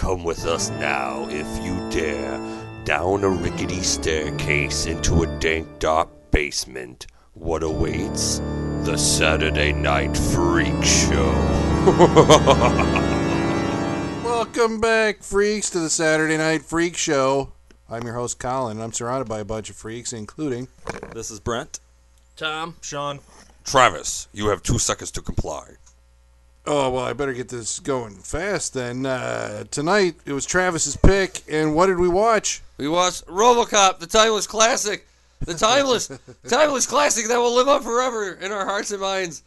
Come with us now, if you dare, down a rickety staircase into a dank, dark basement. What awaits? The Saturday Night Freak Show. Welcome back, freaks, to the Saturday Night Freak Show. I'm your host, Colin, and I'm surrounded by a bunch of freaks, including. This is Brent. Tom. Sean. Travis, you have two seconds to comply. Oh, well, I better get this going fast then. Uh, tonight, it was Travis's pick, and what did we watch? We watched RoboCop, the timeless classic, the timeless, timeless classic that will live on forever in our hearts and minds,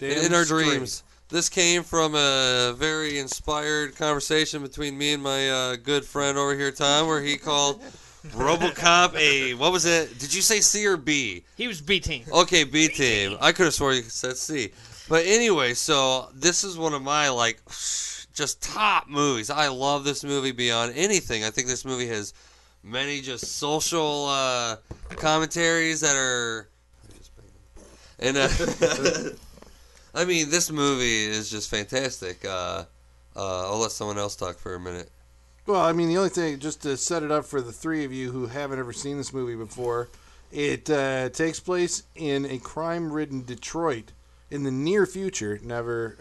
and in our straight. dreams. This came from a very inspired conversation between me and my uh, good friend over here, Tom, where he called RoboCop a what was it? Did you say C or B? He was B team. Okay, B team. I could have sworn you said C. But anyway, so this is one of my like just top movies. I love this movie beyond anything. I think this movie has many just social uh, commentaries that are and uh, I mean this movie is just fantastic. Uh, uh, I'll let someone else talk for a minute. Well, I mean, the only thing, just to set it up for the three of you who haven't ever seen this movie before, it uh, takes place in a crime ridden Detroit in the near future. Never,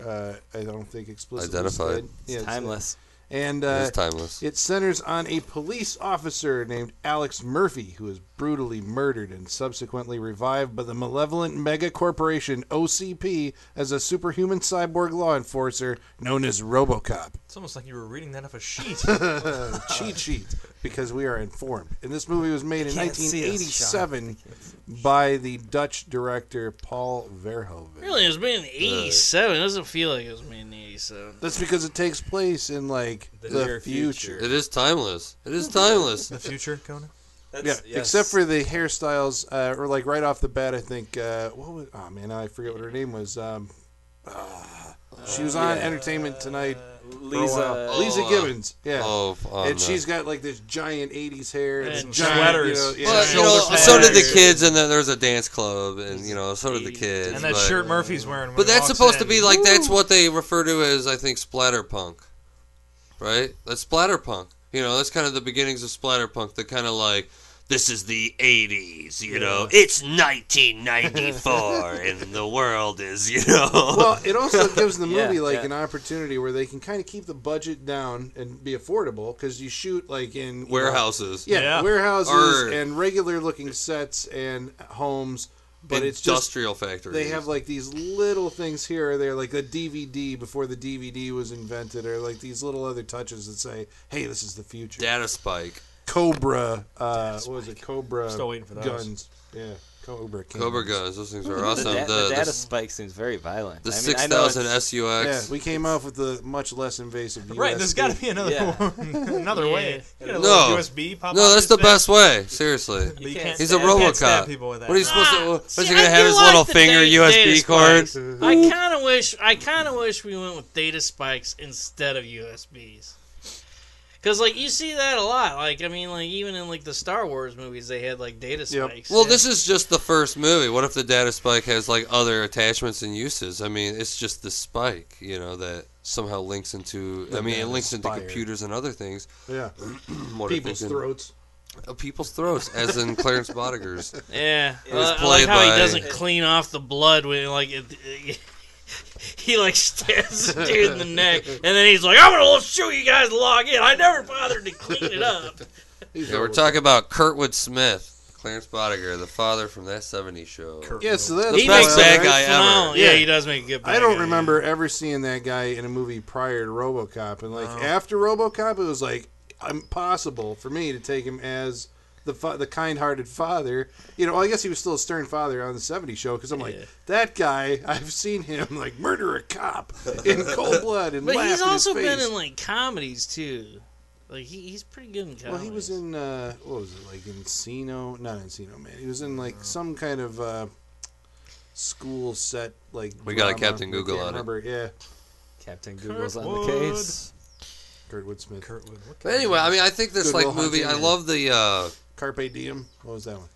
uh, I don't think explicitly Identified. said. Yeah, it's- Timeless. And uh, is timeless. it centers on a police officer named Alex Murphy, who is brutally murdered and subsequently revived by the malevolent mega corporation OCP as a superhuman cyborg law enforcer known as RoboCop. It's almost like you were reading that off a sheet. cheat sheet because we are informed. And this movie was made in Can't see us, 1987 by the Dutch director Paul Verhoeven. Really, it was made in '87. It doesn't feel like it was made in '87. That's because it takes place in like The the, near future. It is timeless. It is timeless. the future, Conan. Yeah, except for the hairstyles, uh, or like right off the bat, I think. Uh, what was? Oh man, I forget what her name was. Um, ah, she was on Entertainment Tonight. for Leeza. while. Leeza Oh, uh, Gibbons. Yeah. Oh, oh, and no. she's got like this giant '80s hair and, And giant, sweaters. You know, yeah, Well, you know, pads. so did the kids, and then there's a dance club, and you know, so did the kids. And that but, shirt Murphy's wearing. when but that's walks supposed to be like that's what they refer to as, I think, splatterpunk, right? That's splatterpunk. You know, that's kind of the beginnings of splatter splatterpunk. The kind of like, this is the '80s. You know, it's 1994, and the world is, you know. Well, it also gives the Yeah, movie like yeah. an opportunity where they can kind of keep the budget down and be affordable because you shoot like in you know, warehouses. yeah, Yeah. warehouses Or- and regular looking sets and homes, but it's just industrial factories. they have like these little things here or there, like the DVD before the DVD was invented, or like these little other touches that say, "Hey, this is the future." data spike. Cobra, uh, what was it? Cobra Still waiting for those. guns. Yeah, Cobra. Cobra guns. Those things are The, awesome. da- the, the the, data spike seems very violent. the I mean, 6000 SUX. Yeah, we came off with the much less invasive. Right, there's USB. got to be another Yeah. one, another way. You got a No. USB pop No, that's the thing, best way. Seriously. but you can't can't He's a stab- you RoboCop. people with that. What are you supposed to? Ah, What's he gonna I have his like little finger data- USB data cord? I kind of wish. I kind of wish we went with data spikes instead of USBs. Cause like you see that a lot. Like I mean, like even in like the Star Wars movies, they had like data spikes. Yep. spikes. Well, Yeah. this is just the first movie. What if the data spike has like other attachments and uses? I mean, it's just the spike, you know, that somehow links into. I mean, it data links into computers and other things. Yeah, people's can- throats. Uh, people's throats, as in Clarence Boddicker's. Yeah, It Uh, I like how by- he doesn't clean off the blood when like it, he like stabs the dude in the neck, and then he's like, "I'm gonna show you guys log in." I never bothered to clean it up. These Yeah, we're talking about Kurtwood Smith, Clarence Boddicker, the father from that '70s show. Yeah, so that's The He best makes bad a guy ever. Yeah, Yeah. he does make a good. I don't guy, remember ever seeing that guy in a movie prior to RoboCop, and like after RoboCop, it was like impossible for me to take him as the fa- the kind-hearted father. You know, I guess he was still a stern father on the '70s show because I'm like Yeah. that guy. I've seen him like murder a cop in cold blood and But laugh he's in also his been in like comedies too. Like he, he's pretty good in comedies. Well, he was in uh, what was it like Encino? Not Encino Man. He was in like some kind of uh, school set like. We got a. Captain Google can't on it. remember. Yeah, Captain Google's on the Kurtwood. case. Kurtwood Smith. Kurtwood. What But anyway, I mean, I think this Good like movie. I love the. uh Carpe Diem. What was that one?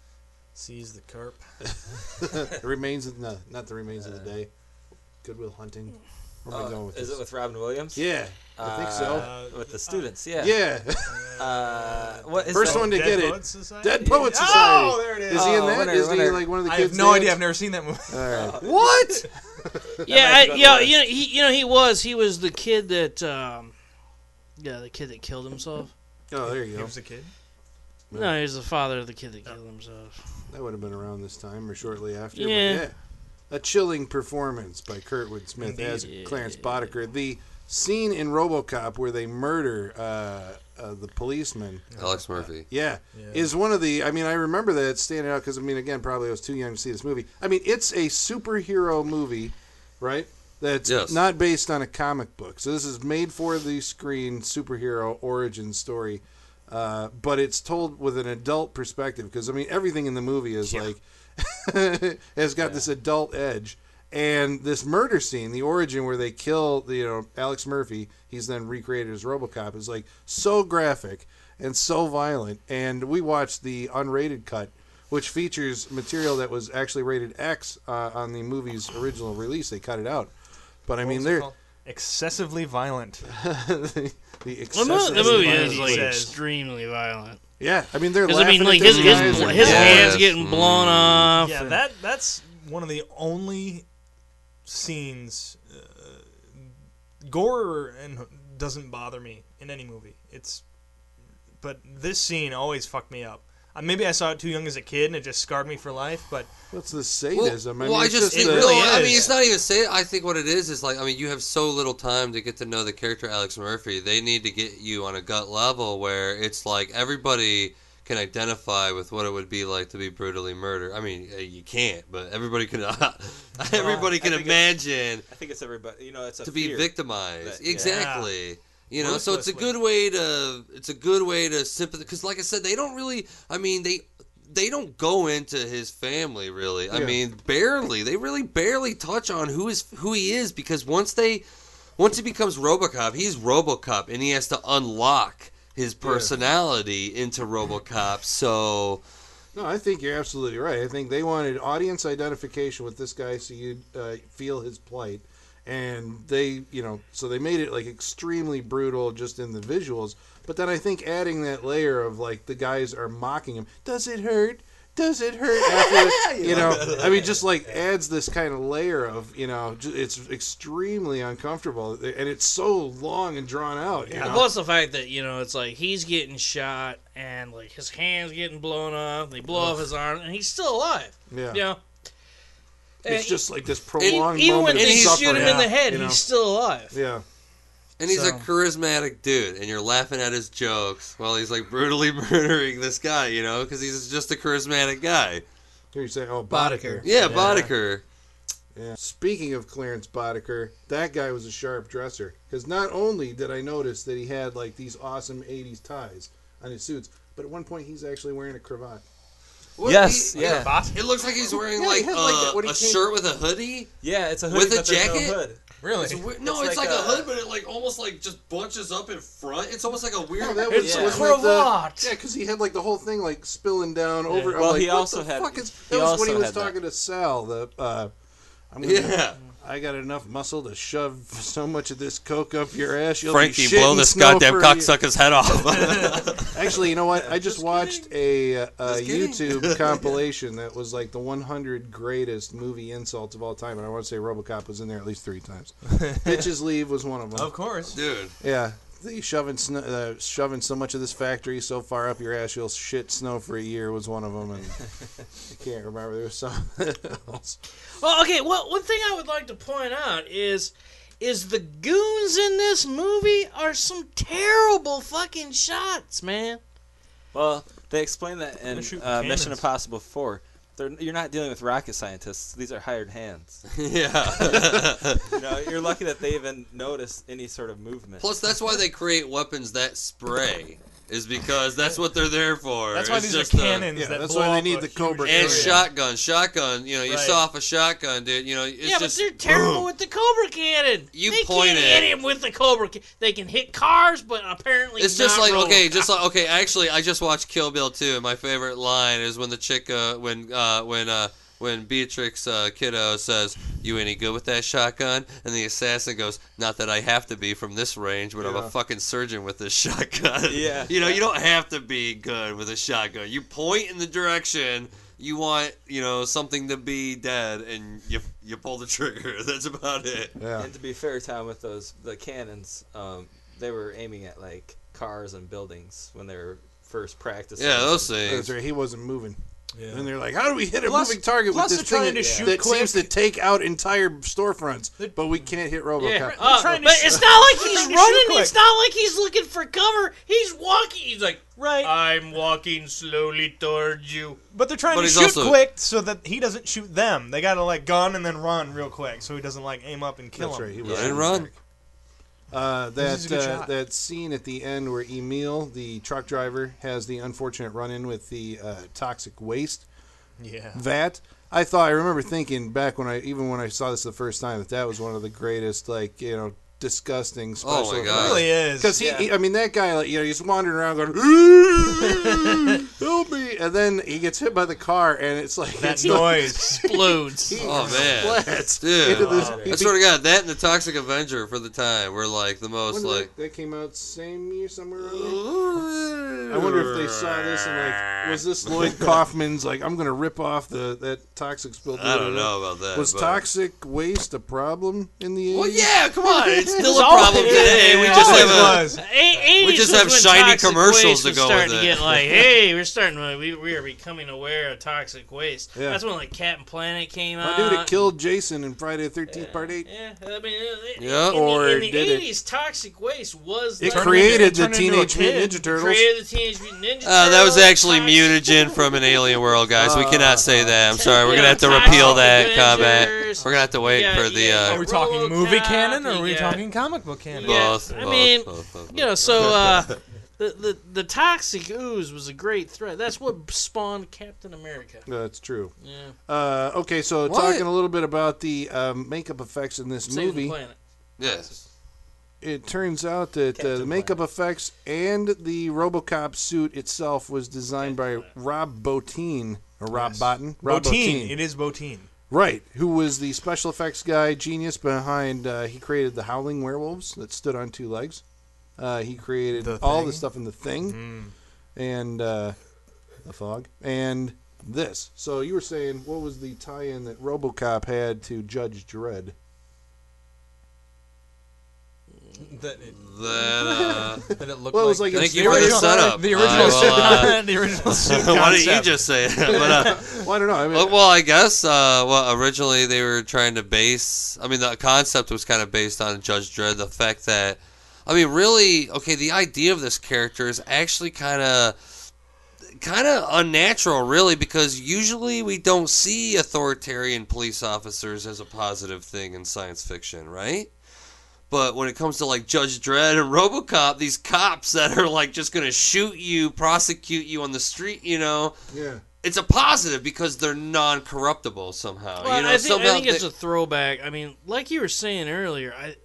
sees the carp. the remains of the not the remains of the day. Goodwill Hunting. Where am I going with Uh, Is this? it with Robin Williams? yeah, I think so. Uh, with the students, yeah. Yeah, Uh, what is First that? one to Dead get it. Poets Society? Dead Poet Society. Oh, there it is. Is he in Oh, that? winner, Is he winner. like one of the I have no names? idea. I've never seen that movie. All right. What? Yeah, might I, be on yeah, list. you know, he, you know, he was, he was the kid that, um, yeah, the kid that killed himself. Oh, there you He go. was a kid. No, he's the father of the kid that killed himself. That would have been around this time or shortly after. but Yeah. yeah. A chilling performance by Kurtwood Smith Indeed. as Clarence Boddicker. The scene in RoboCop where they murder uh, uh, the policeman, Alex Murphy. yeah, Yeah. is one of the. I mean, I remember that standing out because I mean, again, probably I was too young to see this movie. I mean, it's a superhero movie, right? That's Yes. not based on a comic book. So this is made for the screen superhero origin story, uh, but it's told with an adult perspective because I mean, everything in the movie is like has got this adult edge. And this murder scene, the origin where they kill the, you know Alex Murphy, he's then recreated as RoboCop, is like so graphic and so violent. And we watched the unrated cut, which features material that was actually rated X uh, on the movie's original release. They cut it out, but I mean, What's they're? Excessively violent. the, the The, excessive the movie is like says. extremely violent. yeah. I mean, they're Because I mean, like this his his, bl- his Yeah. hands getting Mm. blown off. Yeah, and- that that's one of the only scenes. Uh, gore and doesn't bother me in any movie. It's, but this scene always fucked me up. Uh, maybe I saw it too young as a kid and it just scarred me for life. But What's the Well, sadism? well, I, mean, it's just think the- It really no, I mean, is. it's not even say. I think what it is is like, I mean, you have so little time to get to know the character Alex Murphy. They need to get you on a gut level where it's like everybody can identify with what it would be like to be brutally murdered. I mean, uh, you can't, but everybody can. everybody I can think it's- imagine I think it's everybody. You know, it's a to be fear. victimized. that- yeah. exactly. You know, so it's a good way to it's a good way to sympathize because, like I said, they don't really. I mean, they they don't go into his family really. I Yeah. mean, barely. They really barely touch on who is who he is because once they once he becomes RoboCop, he's RoboCop, and he has to unlock his personality into RoboCop. So No, I think you're absolutely right. I think they wanted audience identification with this guy so you'd uh, feel his plight. And they, you know, so they made it like extremely brutal just in the visuals. But then I think adding that layer of like the guys are mocking him. Does it hurt? Does it hurt? After, you know, I mean, just like adds this kind of layer of, you know, it's extremely uncomfortable. And it's so long and drawn out. You And know? plus the fact that you know it's like he's getting shot and like his hands getting blown off, they blow off his arm, and he's still alive. Yeah. You know, It's And just like this prolonged even moment when of they shoot suffering. him in the head, you know? he's still alive. Yeah. And he's So- a charismatic dude, and you're laughing at his jokes while he's like brutally murdering this guy, you know, because he's just a charismatic guy. Here you say, oh, Boddicker. Boddicker. Yeah, Boddicker. Yeah. Speaking of Clarence Boddicker, that guy was a sharp dresser. Because not only did I notice that he had like these awesome '80s ties on his suits, but at one point he's actually wearing a cravat. What- Yes, he- yeah. Bot? It looks like he's wearing Yeah, he like, had, like, that- uh, when he a came- shirt with a hoodie. Yeah, it's a hoodie, With a but jacket? No hood. really, It's weird, no, It's it's, like like, a, a- hood, but it like almost like just bunches up in front. It's almost like a weird. No, that was, It's a was like the, cravat. yeah, because he had like the whole thing like spilling down over. I'm Well, like, he what also the had- Fuck is, he that was when he was had that. talking to Sal. The uh, I'm gonna, yeah, I got enough muscle to shove so much of this coke up your ass. You'll Frankie, be blow shitting this snow goddamn for a- cocksucker's head off. Actually, you know what? I just, watched a, uh, a Just. YouTube compilation that was like the 100 greatest movie insults of all time, and I want to say RoboCop was in there at least three times. Bitches leave was one of them. of course. Dude, Yeah, the shoving snow, uh, shoving so much of this factory so far up your ass you'll shit snow for a year was one of them, and I can't remember there was something else. Well, okay. Well, one thing I would like to point out is, is the goons in this movie are some terrible fucking shots, man. Well, they explain that in They're uh, Mission. Impossible 4. They're, you're not dealing with rocket scientists. These are hired hands. yeah. You know, you're lucky that they even notice any sort of movement. Plus, that's why they create weapons that spray. Is because that's what they're there for. That's why It's these are just the- cannons. Yeah, that that's blow why they need the Cobra area. and shotgun, shotgun. You know, you Right. saw off a shotgun, dude. You know, it's yeah, just but they're terrible with the Cobra Cannon. You they point can't it. hit him with the Cobra. Ca- they can hit cars, but apparently It's just not like okay, RoboCop. just like okay. Actually, I just watched Kill Bill 2, and my favorite line is when the chick, uh, when uh, when uh, when Beatrix uh, Kiddo says, "You any good with that shotgun?" and the assassin goes, "Not that I have to be from this range, but I'm a fucking surgeon with this shotgun." Yeah. you know, you don't have to be good with a shotgun. You point in the direction you want, you know, something to be dead, and you you pull the trigger. That's about it. Yeah. And to be fair, Tom, with those the cannons, um, they were aiming at like cars and buildings when they were first practicing. Yeah, those That's things. right. He wasn't moving. Yeah. And they're like, "How do we hit a Plus- moving target plus with this they're thing trying that, to shoot that quick. seems to take out entire storefronts, but we can't hit RoboCop?" Yeah, They're uh, trying to but sh- it's not like he's trying to shoot running. quick. It's not like he's looking for cover. He's walking. He's like, Right. I'm walking slowly towards you. But they're trying But to he's shoot also- quick so that he doesn't shoot them. They gotta like gun and then run real quick so he doesn't like aim up and kill That's them. right. He Run was and run. Uh, that uh, that scene at the end where Emil, the truck driver, has the unfortunate run-in with the uh, toxic waste Yeah. That I thought I remember thinking back when I even when I saw this the first time that that was one of the greatest like you know disgusting oh special. Oh my It God. really is. Because he, Yeah. he- I mean, that guy, like, you know, he's wandering around going, "Help me!" And then he gets hit by the car, and it's like that it's noise. Explodes. Oh man, splats dude! this- Wow. he I swear to God, that and the Toxic Avenger for the time were like the most did like. that, that came out same year somewhere around? I wonder if they saw this and like, was this Lloyd Kaufman's like, I'm gonna rip off the that toxic spill? I don't know about that. Was but- toxic waste a problem in the 80s? Well, yeah, come on, it's still It's a problem today. We it just always have a. was. A- We just have when shiny toxic commercials waste to was go starting with to get like, hey, we're starting to we, we are becoming aware of toxic waste. Yeah. That's when like Captain Planet came My out. dude, it killed Jason in Friday the 13th, Part 8. Yeah, I mean, it, Yeah. in, Or the, in the 80s, toxic waste was It like- created the turned into a Teenage Mutant. Ninja Turtles. created the Teenage Mutant Ninja Uh, that was actually mutagen from an alien world, guys. we cannot say that. I'm sorry. We're gonna have to repeal that comment. We're gonna have to wait for the. Uh, Are we talking movie canon or are we yeah. Talking comic book canon? Yeah. both, I both, mean, both, both, You know, so uh, the, the the toxic ooze was a great threat. That's what spawned Captain America. No, That's true. Yeah, Uh, okay, so What? talking a little bit about the um, makeup effects in this save the movie. planet. yes. It turns out that uh, Captain the makeup effects and the RoboCop suit itself was designed by Rob Bottin or Rob Yes. Bottin. Rob Botine. It is Botine. Right, who was the special effects guy, genius behind. Uh, he created the Howling Werewolves that stood on two legs. Uh, he created The all the stuff in the thing Mm. and uh, the fog and this. So you were saying what was the tie-in that RoboCop had to Judge Dredd? That it, That. Uh, that it looked Well, it was like, like thank a you for the original- setup. the Uh, original. well, uh, the original. suit why don't you just say it? But, uh, Well, I don't know. I mean, well, I guess. Uh, well, originally they were trying to base. I mean, the concept was kind of based on Judge Dredd. The fact that, I mean, really, okay, the idea of this character is actually kind of, kind of unnatural, really, because usually we don't see authoritarian police officers as a positive thing in science fiction, right? But when it comes to like Judge Dredd and RoboCop, these cops that are like just gonna shoot you, prosecute you on the street, you know, yeah. it's a positive because they're non-corruptible somehow. Well, you know, I think, I think it's they- a throwback. I mean, like you were saying earlier, I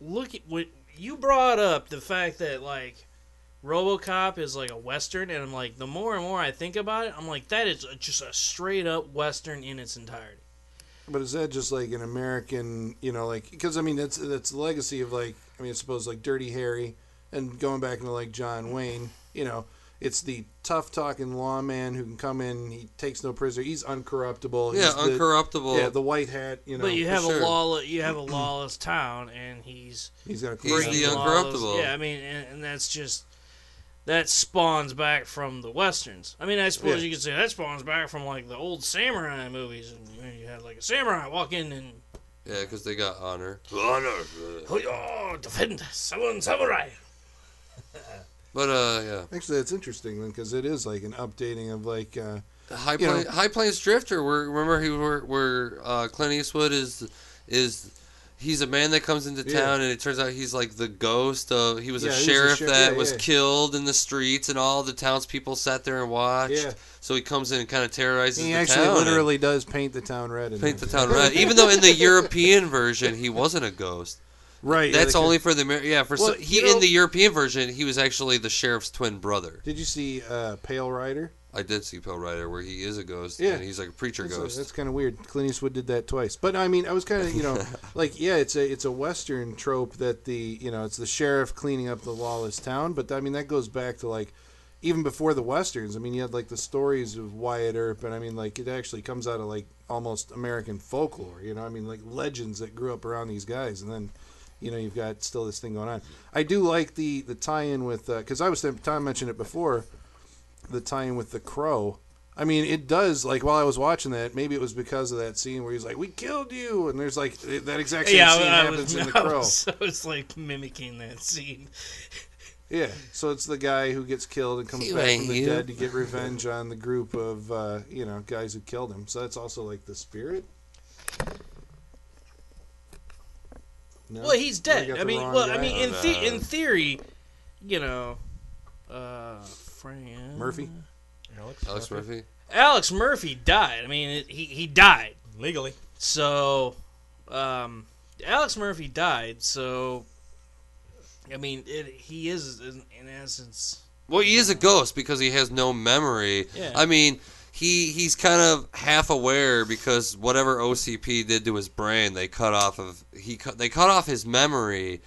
look at what you brought up the fact that like RoboCop is like a western, and I'm like, the more and more I think about it, I'm like, that is just a straight up western in its entirety. But is that just like an American, you know, like because I mean that's that's the legacy of like I mean I suppose like Dirty Harry and going back into like John Wayne, you know, it's the tough talking lawman who can come in, he takes no prisoner, he's uncorruptible. yeah, he's the. Yeah, the white hat, you know. but you for have sure. a lawless, you have a lawless town, and he's he's got a He's the uncorruptible. lawless- Yeah, I mean, and, and that's just that spawns back from the westerns. I mean, I suppose Yeah. you could say that spawns back from like the old samurai movies, and you, know, you had like a samurai walk in and yeah, because they got honor. Honor. oh, defend seven samurai. But uh, yeah, Actually, that's interesting then because it is like an updating of like uh, High, You High Plains Drifter. Where remember he where, where uh, Clint Eastwood is is. He's a man that comes into Yeah. town, and it turns out he's like the ghost of. He was Yeah, a he was a sheriff sher- that yeah, was yeah. killed in the streets, and all the townspeople sat there and watched. Yeah. So he comes in and kind of terrorizes he the actually town. and- literally does paint the town red. paint the town red. Even though in the European version he wasn't a ghost, Right. That's they could- only for the Amer- yeah. For Well, so, he you know- in the European version, he was actually the sheriff's twin brother. Did you see uh, Pale Rider? I did see Pale Rider where he is a ghost Yeah. and he's like a preacher That's, ghost. that's kind of weird. Clint Eastwood did that twice. But I mean, I was kind of you know like yeah, it's a it's a western trope that the you know it's the sheriff cleaning up the lawless town. But I mean that goes back to like even before the westerns. I mean you had like the stories of Wyatt Earp, and I mean like it actually comes out of like almost American folklore. You know, I mean like legends that grew up around these guys, and then. You know, you've got still this thing going on. I do like the the tie-in with uh, because I was Tom mentioned it before, the tie-in with the crow. I mean, it does. Like while I was watching that, maybe it was because of that scene where he's like, "We killed you," and there's like that exact same yeah, scene I happens was, in the crow. was, I was like mimicking that scene. Yeah, so it's the guy who gets killed and comes You back from the you. dead to get revenge on the group of uh, you know guys who killed him. So that's also like the spirit. No? Well, he's I dead. got I mean, well, guy? I mean, in the- in theory, you know, uh, Fran Murphy. Alex, Alex Murphy. Alex Murphy died. I mean, it, he he died. legally. So, um, Alex Murphy died. So, I mean, it, he is in, in essence. Well, he is a ghost because he has no memory. Yeah. I mean, he he's kind of half aware because whatever OCP did to his brain, they cut off of he cut they cut off his memory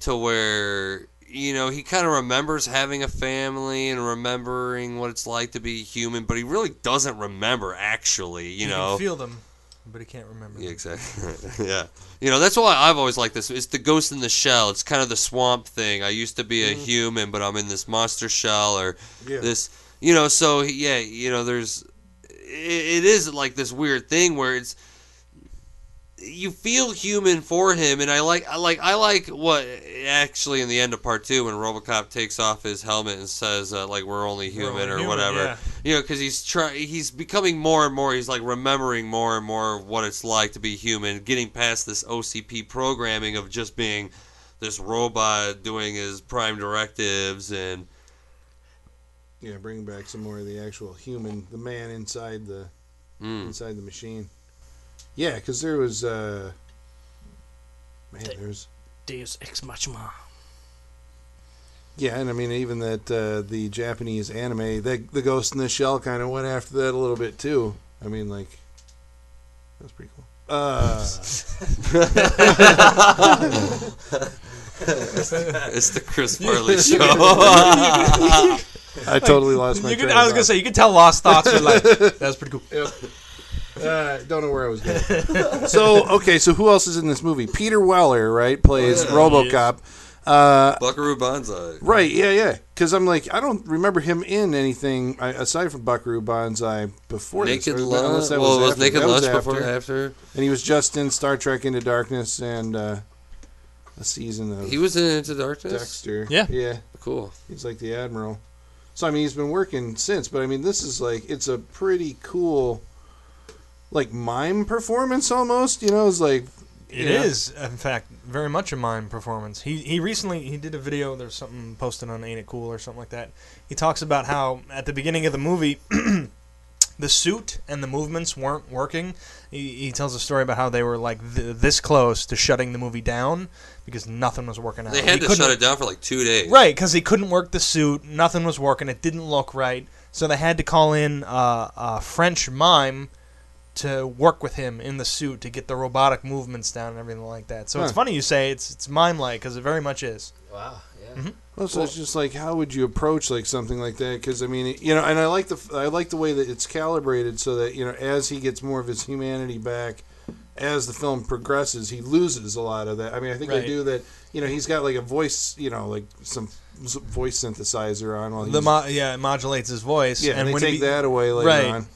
to where you know he kind of remembers having a family and remembering what it's like to be human, but he really doesn't remember actually. You know, can feel them, but he can't remember. Yeah, exactly. yeah. You know, that's why I've always liked this. It's the ghost in the shell. It's kind of the swamp thing. I used to be a mm-hmm. human, but I'm in this monster shell or Yeah. this, you know, so yeah, you know, there's it, it is like this weird thing where it's you feel human for him and I like I like I like what actually in the end of part 2 when RoboCop takes off his helmet and says uh, like we're only We're human only or human, whatever yeah. you know, because he's try he's becoming more and more. He's like remembering more and more of what it's like to be human, getting past this OCP programming of just being this robot doing his prime directives and Yeah, bring back some more of the actual human, the man inside the mm, inside the machine. Yeah, because there was uh, man, there's Deus ex machina. yeah, and I mean even that uh, the Japanese anime, the the Ghost in the Shell kind of went after that a little bit too. I mean, like that's pretty cool. Uh, it's the Chris Farley show. I totally lost my. You could, train I was gonna thought. say you could tell lost thoughts. Were like that was pretty cool. Uh, don't know where I was going. so okay, so who else is in this movie? Peter Weller, right, plays RoboCop. Uh, Buckaroo Banzai. right, yeah, yeah. Because I'm like, I don't remember him in anything aside from Buckaroo Banzai before this, Naked or Lunch. unless that Well, was after. Naked That was Lunch before after. after? And he was just in Star Trek Into Darkness and uh, a season of He was in Into Darkness. Dexter. Yeah. yeah. Cool. He's like the admiral. So I mean, he's been working since, but I mean, this is like it's a pretty cool, like mime performance almost. You know, it's like It yeah. is, in fact, very much a mime performance. He he recently he did a video. There's something posted on Ain't It Cool or something like that. He talks about how at the beginning of the movie, the suit and the movements weren't working. He, he tells a story about how they were like th- this close to shutting the movie down because nothing was working out. They He had to couldn't- shut it down for like two days. Right, because he couldn't work the suit. Nothing was working. It didn't look right. So they had to call in uh, a French mime to work with him in the suit to get the robotic movements down and everything like that. So it's funny you say it's it's mime like because it very much is. Wow. Yeah. Mm-hmm. Well, so it's just like how would you approach like something like that? Because I mean, you know, and I like the I like the way that it's calibrated so that you know as he gets more of his humanity back, as the film progresses, he loses a lot of that. I mean, I think they do that. You know, he's got like a voice, you know, like some voice synthesizer on while he's The mo- yeah, it modulates his voice. yeah, and and they when take be- that away later Right. on,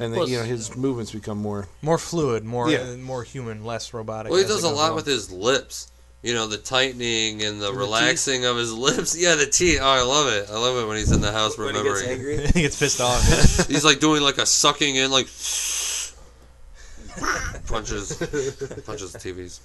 and then Plus- you know his movements become more. more fluid, more Yeah. uh, more human, less robotic. Well, he as it does a goes lot along. with his lips. You know, the tightening and the, the relaxing of his lips. Yeah, the teeth. Oh, I love it. I love it when he's in the house When he gets remembering. angry. he gets pissed off. yeah. He's like doing like a sucking in, like punches, punches the TVs.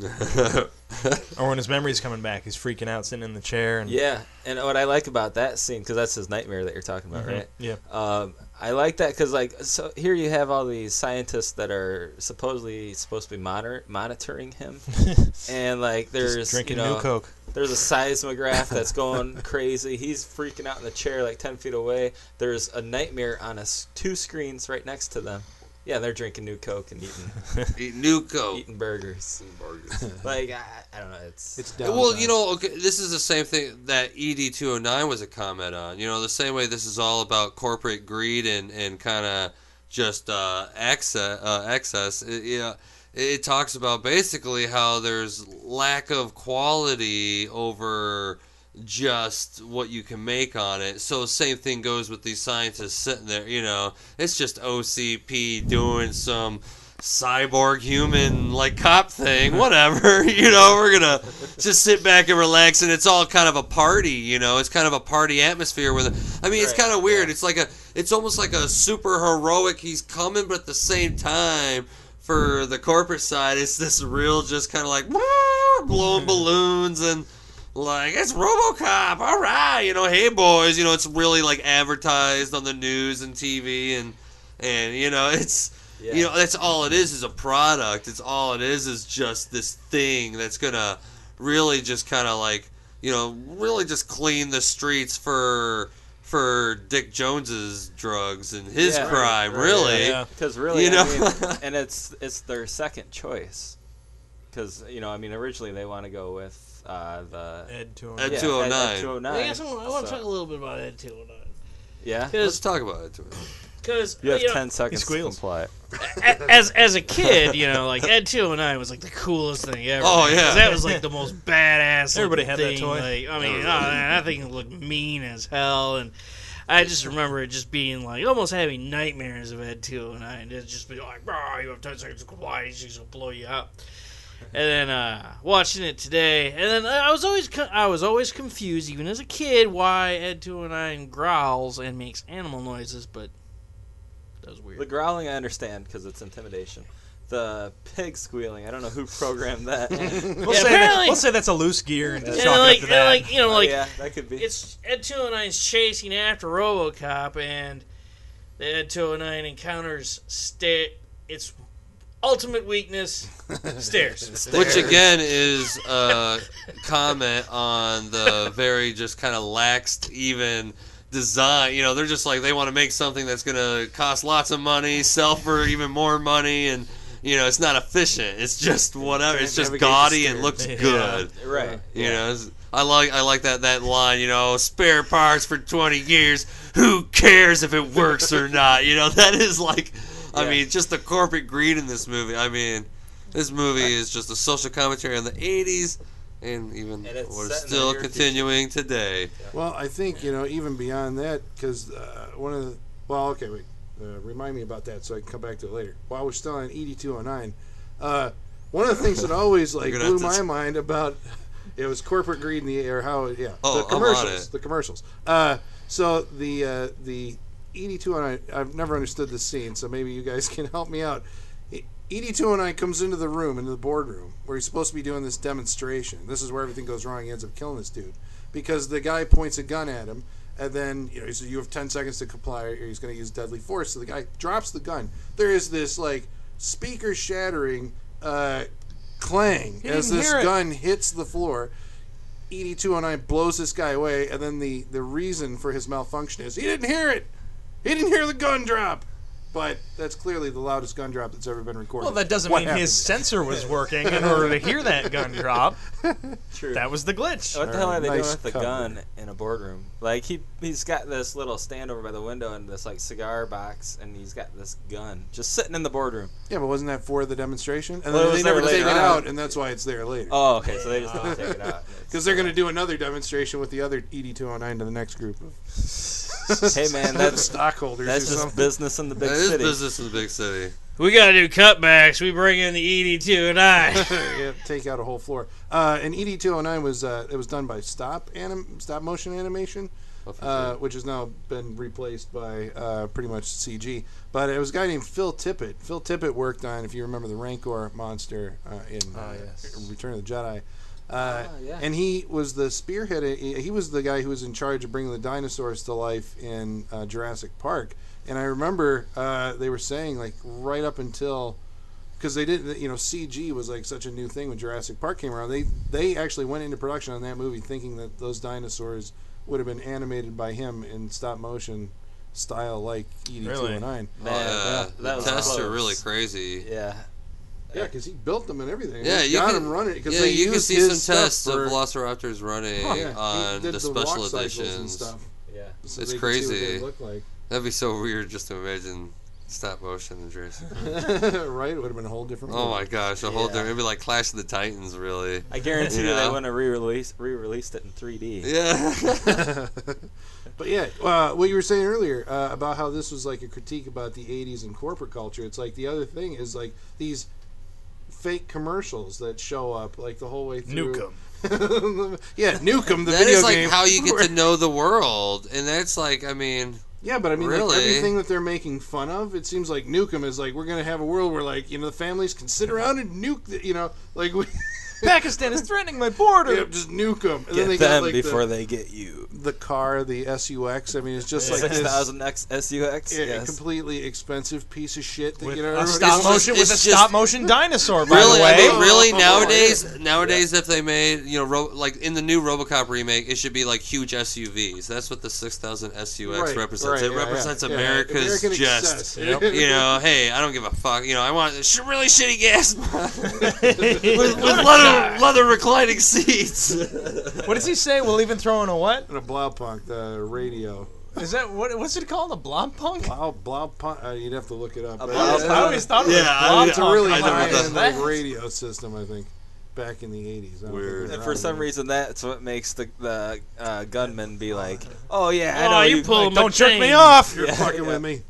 or when his memory's coming back, he's freaking out, sitting in the chair. And Yeah, and what I like about that scene, because that's his nightmare that you're talking about, Mhm. right? Yeah. Um, I like that because like so here you have all these scientists that are supposedly supposed to be monitor- monitoring him, and like there's Just drinking you know, new Coke. There's a seismograph that's going crazy. He's freaking out in the chair like ten feet away. There's a nightmare on us two screens right next to them. Yeah, they're drinking new Coke and eating Eat new Coke. eating burgers. Eating burgers. Like I, I don't know. It's It's Well, downtime. you know, okay, this is the same thing that ED two hundred nine was a comment on. You know, the same way this is all about corporate greed and and kind of just uh, excess. Uh, excess. It, yeah, it talks about basically how there's lack of quality over just what you can make on it. So same thing goes with these scientists sitting there. You know, it's just OCP doing some cyborg human like cop thing whatever you know. We're gonna just sit back and relax and it's all kind of a party you know. It's kind of a party atmosphere with it. I mean it's kind of weird. it's like a it's almost like a super heroic he's coming but at the same time for the corporate side it's this real just kind of like blowing balloons and like it's RoboCop, all right, you know, hey boys, you know, it's really like advertised on the news and TV and and you know, it's Yeah. you know, that's all it is is a product. It's all it is is just this thing that's gonna really just kind of like you know, really just clean the streets for for Dick Jones's drugs and his Yeah, crime, right, really. yeah. Because really, You I know? mean, and it's it's their second choice. Because you know, I mean, originally they want to go with uh, the Ed to Ed yeah, 209. Ed- Ed 209. I guess I want, to So- talk a little bit about Ed 209. Yeah, Let's talk about it. because you have you know, ten seconds to comply. as as a kid, you know, like Ed 209 was like the coolest thing ever. Oh, yeah. that was like the most badass. Everybody looking had that toy. Like, I mean, oh, man, that thing looked mean as hell, and I just remember it just being like almost having nightmares of Ed 209. It's just be like, "Bro, you have 10 seconds to comply. He's just gonna blow you up." And then uh, watching it today, and then I was always co- I was always confused, even as a kid, why Ed 209 growls and makes animal noises, but that was weird. The growling I understand because it's intimidation. The pig squealing, I don't know who programmed that. We'll, Yeah, say apparently- that, we'll say that's a loose gear and just and chalk like, it up and to that. like you know, Oh, yeah, that could be. it's Ed 209's chasing after RoboCop, and the Ed 209 encounters sta- its ultimate weakness, stairs. Which again is a comment on the very just kind of laxed even design. You know, they're just like they want to make something that's going to cost lots of money, sell for even more money, and you know, it's not efficient. It's just whatever. It's just gaudy and stairs. looks Yeah. good. right. You know, it's- I like I like that that line. You know, spare parts for twenty years. Who cares if it works or not? You know, that is like, I Yeah. mean, just the corporate greed in this movie. I mean, this movie is just a social commentary on the '80s, and even And it's we're set in the still near continuing today. Well, I think you know even beyond that because uh, one of the well, okay, wait, uh, remind me about that so I can come back to it later. While we're still on ED two hundred nine, uh, one of the things that always like blew have to my mind about it was corporate greed in the air. how yeah Oh, the I'm on commercials it. the commercials. Uh, so the uh, the ED two hundred nine I, I've never understood this scene, so maybe you guys can help me out. ED two hundred nine comes into the room into the boardroom where he's supposed to be doing this demonstration. This is where everything goes wrong. He ends up killing this dude because the guy points a gun at him, and then you know he says you have ten seconds to comply, or he's going to use deadly force. So the guy drops the gun. There is this like speaker shattering uh, clang as this gun hits the floor. ED two hundred nine blows this guy away, and then the the reason for his malfunction is he didn't hear it. He didn't hear the gun drop. But that's clearly the loudest gun drop that's ever been recorded. well, that doesn't What mean happened? his sensor was working in order to hear that gun drop. True. That was the glitch. What the hell are they Nice doing with the cover. gun in a boardroom? Like he he's got this little stand over by the window and this like cigar box, and he's got this gun just sitting in the boardroom. Yeah, but wasn't that for the demonstration? And Well, it then was they never there take it on. out, and that's why it's there later. Oh, okay, so they just didn't take it out. Because they're going to do another demonstration with the other ED209 to the next group of Hey man, that's stockholders that's just something. business in the big That is city. business in the big city. We gotta do cutbacks. We bring in the E ED2 and I. yeah, take out a whole floor. Uh, and ED209 was uh, it was done by stop anim- stop motion animation, uh, which has now been replaced by uh, pretty much CG. But it was a guy named Phil Tippett. Phil Tippett worked on, if you remember, the Rancor monster uh, in uh, Oh, yes. Return of the Jedi. Uh, Ah, yeah. And he was the spearhead. He he was the guy who was in charge of bringing the dinosaurs to life in uh, Jurassic Park. And I remember uh, they were saying like right up until because they didn't, you know, CG was like such a new thing when Jurassic Park came around. They they actually went into production on that movie thinking that those dinosaurs would have been animated by him in stop motion style like ED two Really? hundred nine. Man, yeah, that the was tests are really crazy. Yeah. Yeah, because he built them and everything. Yeah, He's you got can, them running because yeah, they you can used see some tests for, of Velociraptors running Yeah, on did the, special cycles and editions. stuff. Yeah. So It's they what crazy. they look like. That'd be so weird just to imagine stop motion in Jurassic. right? It would have been a whole different. Oh movie. my gosh, a whole Yeah. different. It'd be like Clash of the Titans, really. I guarantee you, You they know? wouldn't have re-released re-released it in 3D. Yeah. but yeah, uh, what you were saying earlier uh, about how this was like a critique about the '80s and corporate culture. It's like the other thing is like these fake commercials that show up like the whole way through. Nukem. yeah, Nukem, the that video is like game. how you get to know the world, and that's like, I mean, Yeah, but I mean, Really? like everything that they're making fun of, it seems like Nukem is like we're gonna have a world where like you know the families can sit around and nuke, the, you know, like we Pakistan is threatening my border. yeah, just nuke them. And Get then they them got like before the, they get you. the car, the SUX. I mean, it's just like this 6000 X SUX. yeah, yes. completely expensive piece of shit that With you know. a stop it's motion just- with a stop motion dinosaur. By really, the I mean, really Oh, nowadays, nowadays, if they made, you know, ro- like in the new RoboCop remake, it should be like huge SUVs. That's what the 6000 SUX Right, represents. right, it yeah, represents yeah, yeah. America's American just. excess. You know, hey, I don't give a fuck. You know, I want sh- really shitty gas with, with leather, leather reclining seats. what does he say? We'll even throw in a what? and a Blaupunkt the radio. Is that what? What's it called? A blob punk? Blau Blaupunkt. Uh, you'd have to look it up. A But Blaupunkt. I always thought it was Yeah, blob I- It's a really I high-end like radio system, I think, back in the '80s. I don't think Weird. And for some then. reason, that's what makes the the uh, gunman be like, "Oh yeah, I Oh, know you you." pull Like, don't jerk me off. You're Yeah, fucking yeah. with me.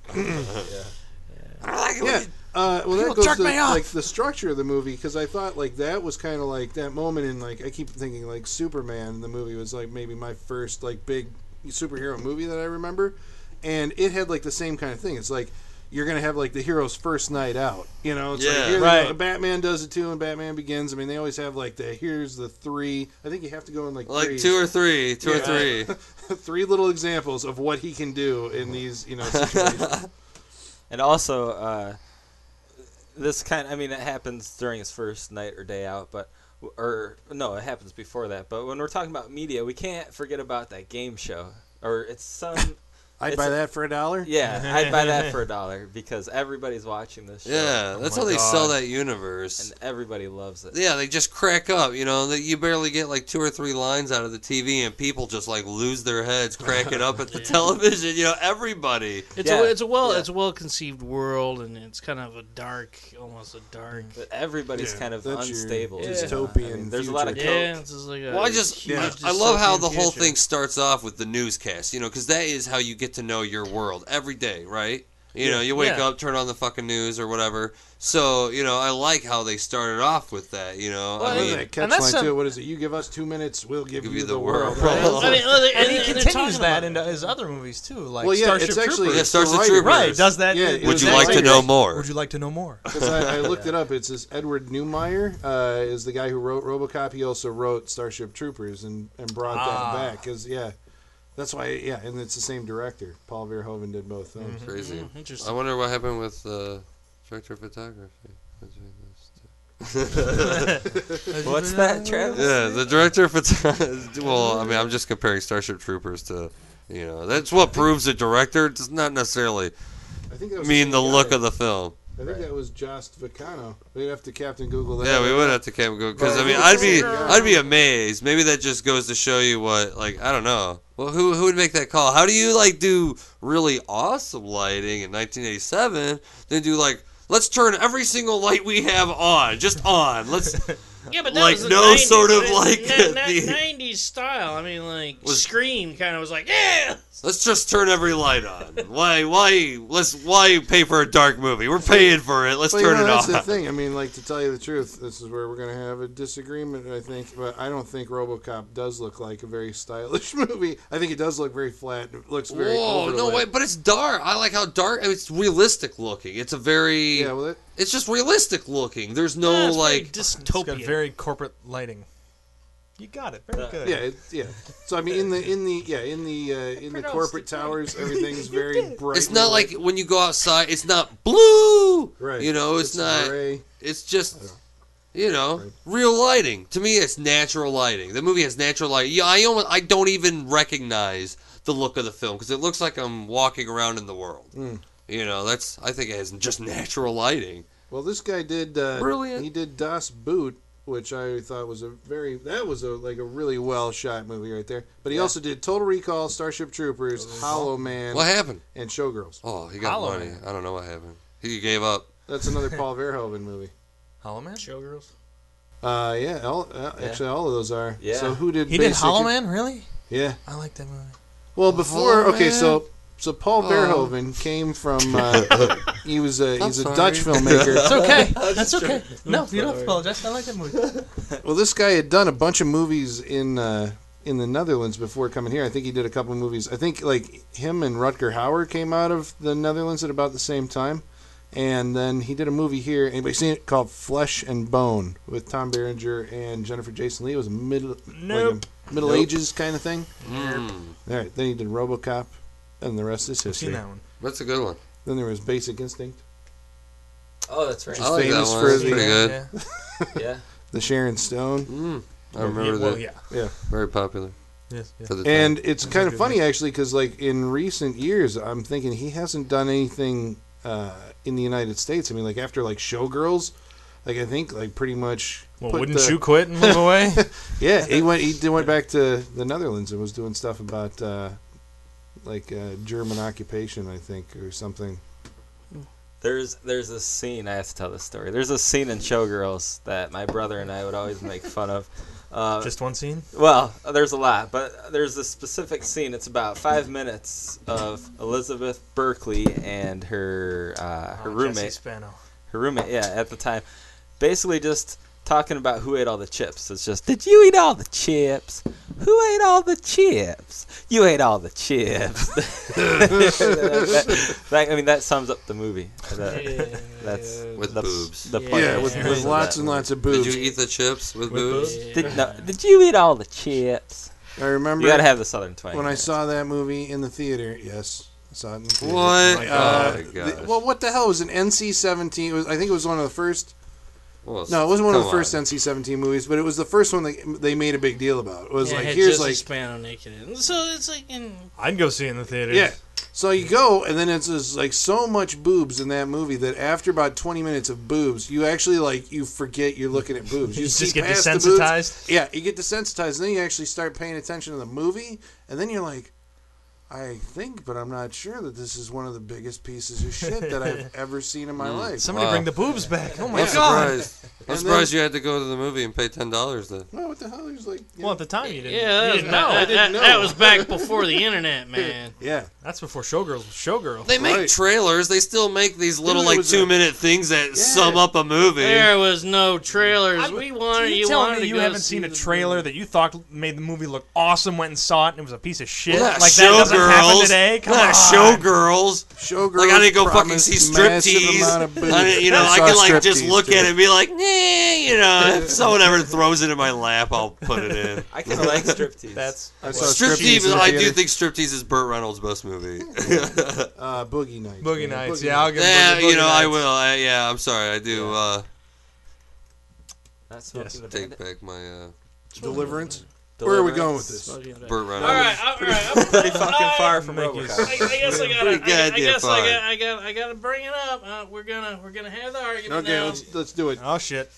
I like it when Yeah. You- Uh, well, that People goes jerk to me off. like the structure of the movie because I thought like that was kind of like that moment in like I keep thinking like Superman. The movie was like maybe my first like big superhero movie that I remember, and it had like the same kind of thing. It's like you're gonna have like the hero's first night out. You know, it's Yeah. like here, Right. you know, Batman does it too, and Batman Begins. I mean, they always have like the here's the three. I think you have to go in like like threes. two or three, two or three. three little examples of what he can do in these you know situations. And also, uh, this kind I mean, it happens during his first night or day out, but or no, it happens before that. But when we're talking about media, we can't forget about that game show, or it's some. I'd It's buy a- that for a dollar. yeah, I'd buy that for a dollar because everybody's watching this show. Yeah, oh that's how they sell that universe. and everybody loves it. Yeah, they just crack up. You know, that you barely get like two or three lines out of the TV, and people just like lose their heads, cracking up at the television. You know, everybody. It's Yeah, a it's a well yeah. it's a well conceived world and it's kind of a dark almost a dark But everybody's Yeah, kind of that's your unstable. Yeah. dystopian I mean, there's a lot of coke. yeah it's just like a Well, I just huge I love how dystopian the whole future. thing starts off with the newscast. You know, because that is how you get to know your world every day, right? You know, you wake Yeah. up, turn on the fucking news or whatever. So, you know, I like how they started off with that. You know, Well, I I mean, that and that's some- too. What is it? You give us two minutes, we'll give, Give you, you the, the world. world. right? I mean, well, they- And he continues that about- into his other movies too, like Well, yeah, Starship it's actually Troopers. Yeah, Starship the writer. Troopers. right. Does that? Yeah, it it would you that like to know more? Would you like to know more? 'Cause I, I looked it up. It's this Edward Neumeier uh, is the guy who wrote RoboCop. He also wrote Starship Troopers and, and brought Ah. that back. Cause yeah, that's why. Yeah, and it's the same director. Paul Verhoeven did both films. Crazy. Mm, interesting. I wonder what happened with uh, director of photography. What's that, Travis? Yeah, the director of photography. Well, I mean, I'm just comparing Starship Troopers to, you know, that's what proves a director. It does not necessarily I think mean same the look of the film. I think that was Jost Vacano. We'd have to Captain Google that. Yeah, we would have to Captain Google because I mean, I'd be I'd be amazed. Maybe that just goes to show you what like I don't know. Well, who who would make that call? How do you like do really awesome lighting in 1987? Then do like let's turn every single light we have on, just on. Let's Yeah, but that Like, was the no 90s, sort of, like, na- na- the- 90s style. I mean, like Was- Scream kind of was like, yeah. Let's just turn every light on. Why why let's why pay for a dark movie? We're paying for it. Let's Well, you turn know, it that's off. the thing. I mean, like to tell you the truth, this is where we're going to have a disagreement. I think, but I don't think RoboCop does look like a very stylish movie. I think it does look very flat. It looks very. Whoa, no overlit. way! But it's dark. I like how dark. I mean, it's realistic looking. It's a very. Yeah, well, it, It's just realistic looking. There's no Yeah, it's very like. It's dystopian. got very corporate lighting. You got it. Very Uh, good. Yeah, it, yeah. So I mean, in the in the yeah in the uh, in the corporate towers, everything's very bright. It's not like when you go outside. It's not blue. right. You know, it's, not. gray. It's just, you know, real lighting. To me, it's natural lighting. The movie has natural lighting. Yeah, I almost, I don't even recognize the look of the film because it looks like I'm walking around in the world. Mm. You know, that's. I think it has just natural lighting. Well, this guy did. Uh, Brilliant. He did Das Boot, which I thought was a very that was a like a really well shot movie right there. But he Yeah. also did Total Recall, Starship Troopers, Hollow Man, What happened? and Showgirls. Oh, he got Hollow money. Man. I don't know what happened. He gave up. That's another Paul Verhoeven movie. Hollow Man. Showgirls. Uh, yeah, all, uh, Yeah. actually all of those are. Yeah. So who did He did Hollow Man. Really? Yeah. I like that movie. Well, before Hollow okay, Man? so so Paul Oh. Verhoeven came from. Uh, he was a I'm he's a sorry. Dutch filmmaker. It's okay. That's okay. No, you don't have to apologize. I like that movie. Well, this guy had done a bunch of movies in uh, in the Netherlands before coming here. I think he did a couple of movies. I think like him and Rutger Hauer came out of the Netherlands at about the same time, and then he did a movie here. Anybody seen it called Flesh and Bone with Tom Berenger and Jennifer Jason Leigh? It was a middle Nope. like a Middle Ages kind of thing. Mm, All right, then he did RoboCop, and the rest is I've seen history. that one. that's a good one. Then there was Basic Instinct, Oh, that's right. Which I like that famous one. for That's the- pretty good. Yeah. Yeah. the Sharon Stone. Mm, I Yeah, remember well, that. yeah. Very popular Yes. yes. for the time. And it's That's kind a of good funny mix. actually because like in recent years, I'm thinking he hasn't done anything uh, in the United States. I mean, like after like Showgirls, like I think like pretty much. Well, put wouldn't the- you quit and move away? Yeah, he went. He did- went back to the Netherlands and was doing stuff about uh, like uh, German occupation, I think, or something. There's there's a scene I have to tell this story. There's a scene in Showgirls that my brother and I would always make fun of. Uh, Just one scene. well, there's a lot, but there's a specific scene. It's about five minutes of Elizabeth Berkley and her uh, her Oh, roommate, Jesse Spano. her roommate, yeah, at the time, basically just talking about who ate all the chips. It's just, did you eat all the chips? Who ate all the chips? You ate all the chips. that, that- I mean, that sums up the movie. That- that's With the, boobs. The Yeah. point Yeah, with, with lots and lots of boobs. Did you eat the chips with, With boobs? boobs? Did, no, did you eat all the chips? I remember You gotta have the southern twang. when I there. saw that movie in the theater. Yes, I saw it in the theater. What? Uh, oh my the- well, what the hell it was an NC-17? It was, I think it was one of the first. Well, No, it wasn't one of the first on. NC-17 movies, but it was the first one that they made a big deal about. It was Yeah, like had here's Jesse like Spano naked in. So it's like in I'd go see it in the theater. yeah. So you go, and then it's just like so much boobs in that movie that after about 20 minutes of boobs, you actually like you forget you're looking at boobs. You see just get past the boobs. desensitized. Yeah, you get desensitized, and then you actually start paying attention to the movie, and then you're like, I think, but I'm not sure that this is one of the biggest pieces of shit that I've ever seen in my Mm. life. Somebody Wow. bring the boobs back. Oh my I'm god. surprised. I'm And surprised you had to go to the movie and pay ten dollars then. Oh, what the hell? He was like, yeah. Well, at the time you didn't. yeah, you that was, didn't back, know. I didn't that, know. that was back before the internet, man. yeah. That's before Showgirls was Showgirl. They make Right. trailers. They still make these little like two a- minute things that sum up a movie. There was no trailers. I'm- we wanted you you, tell wanted me to you go haven't see seen a trailer movie. that you thought made the movie look awesome, went and saw it, and it was a piece of shit. Well, not like that doesn't happen showgirls. today. Come not on, showgirls. Showgirls Like I didn't go fucking see striptease. of. I didn't- you know, I saw can like just look too. at it and be like, nah, you know. If someone ever throws it in my lap, I'll put it in. I kind of like striptease. That's I saw Striptease, I do think Striptease is Burt Reynolds' best movie. Uh, Boogie Nights. Boogie man. Nights. Boogie Yeah, I'll Nights. give yeah, Boogie you know, I will. I, yeah, I'm sorry. I do uh, Not smoking Yes. the take back my uh, Deliverance. Where are we going with this? Fucking bad. Burt All Reynolds. right, all right. I'm Pretty fucking far from Make you- I, I guess I gotta. Pretty I, I goddamn guess far. I got. I got. I gotta bring it up. Uh, we're gonna. We're gonna have the argument Okay, now. let's let's do it. Oh shit!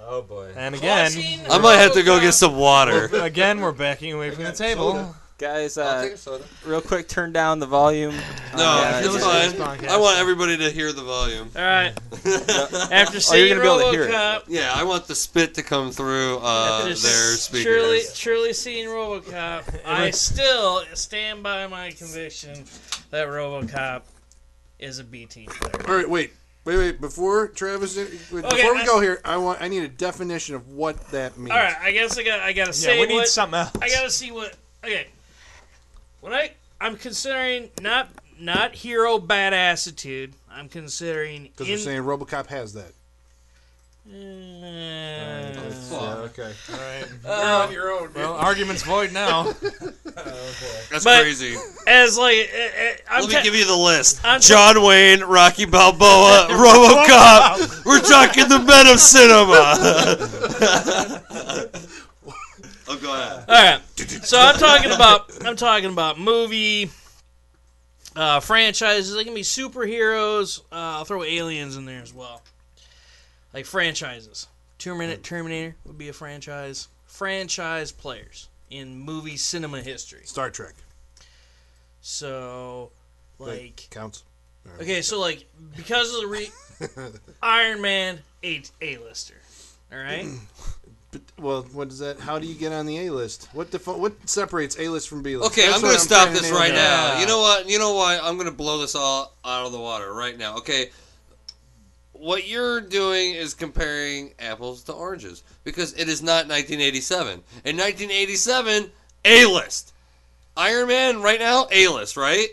Oh boy. And Watching again, I might have to go get some water. again, we're backing away from the table. Guys, I'll uh, take a soda. real quick, turn down the volume. No, Uh, it's listen to fine. podcast. I want everybody to hear the volume. All right. After Oh, seeing you're gonna be able to hear. RoboCop, Yeah, I want the spit to come through uh, their speakers. Truly, truly seeing RoboCop, I still stand by my conviction that RoboCop is a B team player. All right, wait, wait, wait. Before Travis, wait, before Okay, we I- go here, I want I need a definition of what that means. All right, I guess I got. I gotta say Yeah, we need what. something else. I gotta see what. Okay, when I I'm considering not not hero badassitude. I'm considering Because in. we're saying RoboCop has that. Uh, fuck. okay. All right. You're on your own. Well, argument's void now. That's But- crazy. As like, uh, uh, I'm Let me ta- give you the list. I'm ta- John Wayne, Rocky Balboa, RoboCop. We're talking the men of cinema. oh, go ahead. All right. So I'm talking about I'm talking about movie uh, franchises. They can be superheroes. Uh, I'll throw aliens in there as well. Like franchises. Terminator, Terminator would be a franchise. Franchise players in movie cinema history. Star Trek. So, like, Counts. okay, so like because of the re- Iron Man, a a lister. All right. Well, what is that? How do you get on the A list? What defi- What separates A list from B list? Okay, That's I'm going to stop this right down. now. You know what? You know why? I'm going to blow this all out of the water right now. Okay. What you're doing is comparing apples to oranges because it is not 1987. In 1987, A list. Iron Man right now, A list, right?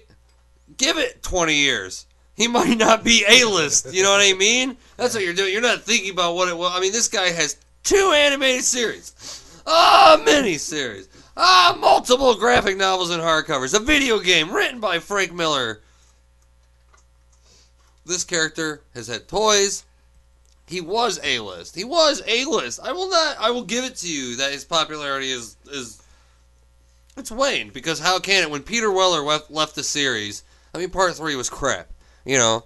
Give it 20 years. He might not be A list. You know what I mean? That's what you're doing. You're not thinking about what it was. I mean, this guy has two animated series, ah, mini series, ah, multiple graphic novels and hardcovers, a video game written by Frank Miller. This character has had toys. He was A list. He was A list. I will not. I will give it to you that his popularity is is it's waned because how can it when Peter Weller left, left the series? I mean, part three was crap. You know,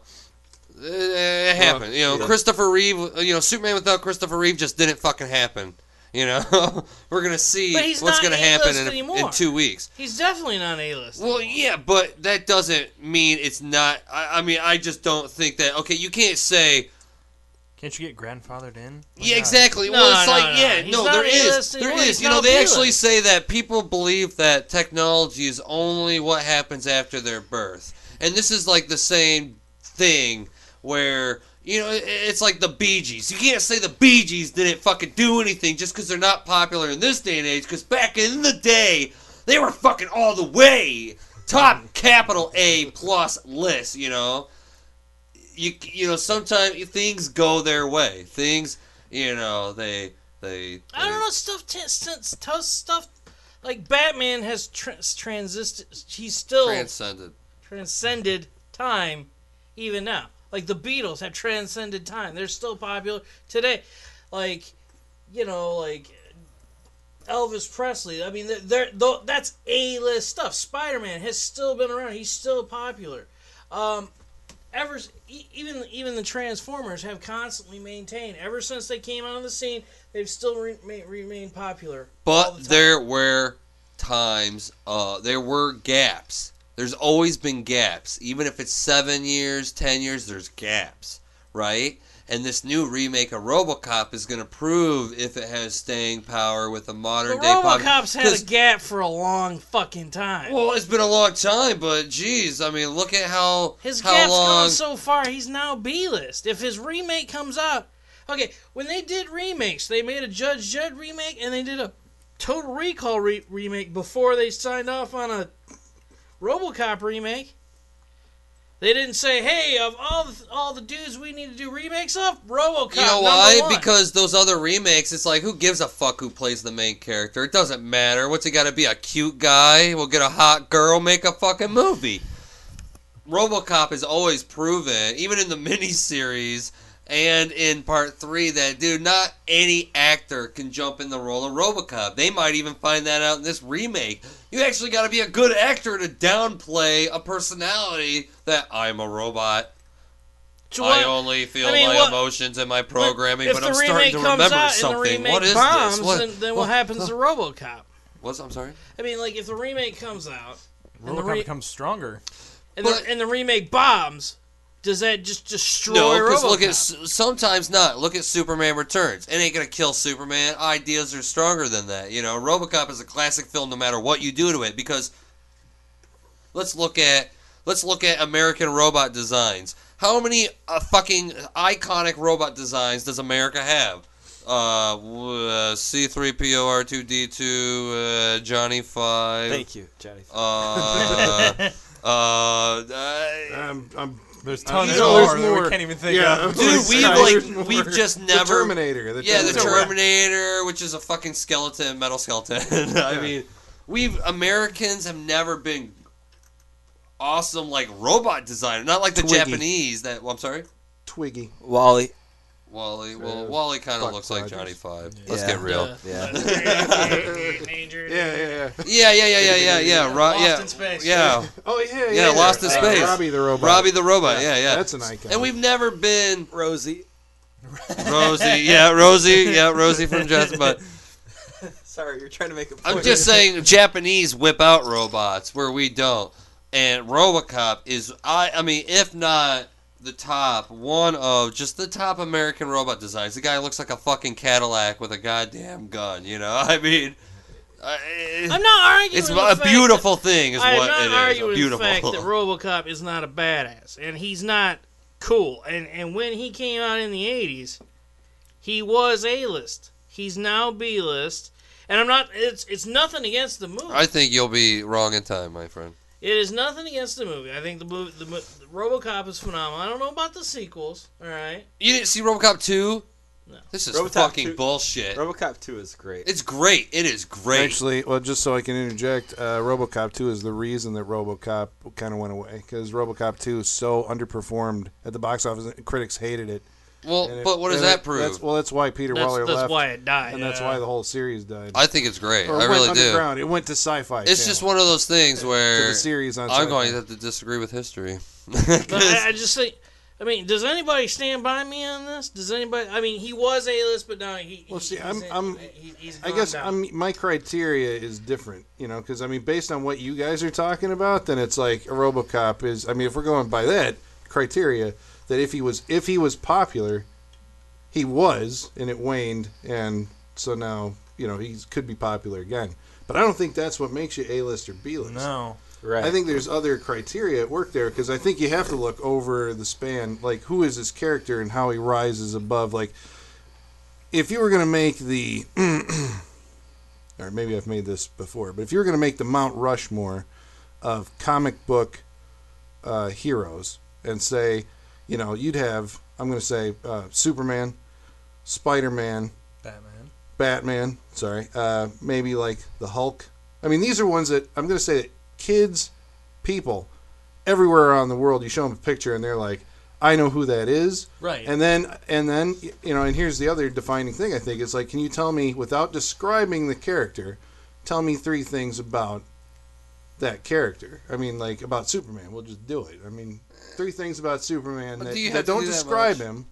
Eh, it, it happened. You know, yeah. Christopher Reeve. You know, Superman without Christopher Reeve just didn't fucking happen. You know, we're gonna see what's gonna happen A-list in, anymore. in two weeks. He's definitely not a list. Well, yeah, but that doesn't mean it's not. I, I mean, I just don't think that. Okay, you can't say. Can't you get grandfathered in? Yeah, exactly. No, well, it's no, like no. yeah, He's no, not there is, there anymore. is. He's You know, they B-list. actually say that people believe that technology is only what happens after their birth, and this is like the same thing where you know it's like the Bee Gees. You can't say the Bee Gees didn't fucking do anything just because they're not popular in this day and age. Because back in the day, they were fucking all the way top capital A plus list. You know you you know sometimes things go their way. Things you know they they. I don't know stuff. T- st- tough stuff. Like Batman has tra- transisted. He's still Transcended. transcended time, even now. Like the Beatles have transcended time. They're still popular today. Like, you know, like Elvis Presley. I mean, they're, they're, that's A list stuff. Spider Man has still been around. He's still popular. Um, ever even even the Transformers have constantly maintained ever since they came onto the scene. They've still re- ma- remained popular. all the But there were times. Uh, there were gaps. There's always been gaps. Even if it's seven years, ten years, there's gaps, right? And this new remake of RoboCop is going to prove if it has staying power with a modern But day pop- RoboCop's had a gap for a long fucking time. Well, it's been a long time, but geez, I mean, look at how His how gap's long. gone so far, he's now B list. If his remake comes out, okay, when they did remakes, they made a Judge Dredd remake and they did a Total Recall re- remake before they signed off on a RoboCop remake. They didn't say, "Hey, of all the, all the dudes we need to do remakes of, RoboCop." You know why? one." Because those other remakes, it's like, who gives a fuck who plays the main character? It doesn't matter. What's it got to be? A cute guy? We'll get a hot girl, make a fucking movie. RoboCop has always proven, even in the miniseries and in part three, that dude, not any actor can jump in the role of RoboCop. They might even find that out in this remake. You actually got to be a good actor to downplay a personality that I'm a robot. So I only feel I mean, my what- emotions and my programming, if but the I'm starting remake to comes remember out something. and the remake what is bombs, this? What? then, then what, happens to RoboCop? What's I'm sorry? I mean, like if the remake comes out and the, RoboCop re- becomes stronger. and, But- the, and the remake bombs, does that just destroy No, because look at sometimes not. Look at Superman Returns. It ain't gonna kill Superman. Ideas are stronger than that. You know, RoboCop is a classic film no matter what you do to it. Because let's look at let's look at American robot designs. How many uh, fucking iconic robot designs does America have? Uh, uh, C3PO, R2D2, uh, Johnny Five. Thank you, Johnny. Uh, uh, uh, I'm, I'm There's tons There's more more. that we can't even think Yeah. of. Dude, we've like more. we've just The never Terminator. The Yeah, the Terminator. Terminator, which is a fucking skeleton, metal skeleton. I Yeah. mean, we've Americans have never been awesome like robot designer, not like the Twiggy. Japanese. That well, I'm sorry, Twiggy. Wally. Wally. Well, Uh, Wally kind of Buck looks like Rogers. Johnny Five. Let's Yeah. get real. Yeah. the- Danger. Yeah, yeah, yeah. Yeah, yeah, yeah, yeah, yeah, yeah. Ro- Lost yeah, in Space. yeah. Oh yeah, Yeah, yeah. Lost in Uh, Space. Robbie the robot. Robbie the robot. Yeah, yeah. That's an icon. And we've never been Rosie. Rosie. Yeah, Rosie. Yeah, Rosie from Just. But Sorry, you're trying to make a point. I'm just saying, Japanese whip out robots where we don't, and RoboCop is I. I mean, if not the top, one of just the top American robot designs. The guy looks like a fucking Cadillac with a goddamn gun. You know, I mean, I, I'm not arguing. it's the a beautiful thing. Is That, I'm what not it is. arguing Beautiful. the fact that RoboCop is not a badass, and he's not cool. And and when he came out in the '80s, he was A-list. He's now B-list. And I'm not. It's it's nothing against the movie. I think you'll be wrong in time, my friend. It is nothing against the movie. I think the movie, the, the RoboCop is phenomenal. I don't know about the sequels. All right. You didn't see RoboCop two? No. This is RoboCop fucking 2 bullshit. RoboCop 2 is great. it's great. It is great. Actually, well, just so I can interject, uh, RoboCop 2 is the reason that RoboCop kind of went away because RoboCop 2 is so underperformed at the box office. and Critics hated it. Well, And it- but what does that it- prove? That's, well, that's why Peter That's, Weller that's left, why it died. and that's why the whole series died. I think it's great. Or I it really went do. It went to Sci-Fi. It's just one of those things to where the series on. I'm Sci-Fi. going to have to disagree with history. I, I just think. I mean, does anybody stand by me on this? Does anybody? I mean, he was A-list, but now he. Well, see, he's I'm- I'm- he- he's I guess down. I'm, my criteria is different, you know, because I mean, based on what you guys are talking about, then it's like a RoboCop is. I mean, if we're going by that criteria, that if he was if he was popular, he was, and it waned, and so now you know he could be popular again. But I don't think that's what makes you A list or B list. No. right. I think there's other criteria at work there because I think you have to look over the span, like who is his character and how he rises above. Like, if you were going to make the, or maybe I've made this before, but if you were going to make the Mount Rushmore of comic book uh, heroes and say, you know, you'd have, I'm going to say, uh, Superman, Spider Man, Batman. Batman. Sorry, uh, maybe like the Hulk. I mean, these are ones that I'm going to say that kids, people, everywhere around the world, you show them a picture and they're like, "I know who that is." Right. And then, and then, you know, and here's the other defining thing. I think it's like, can you tell me without describing the character, tell me three things about that character? I mean, like about Superman. We'll just do it. I mean, three things about Superman But that, do you that have to don't do that describe much? him.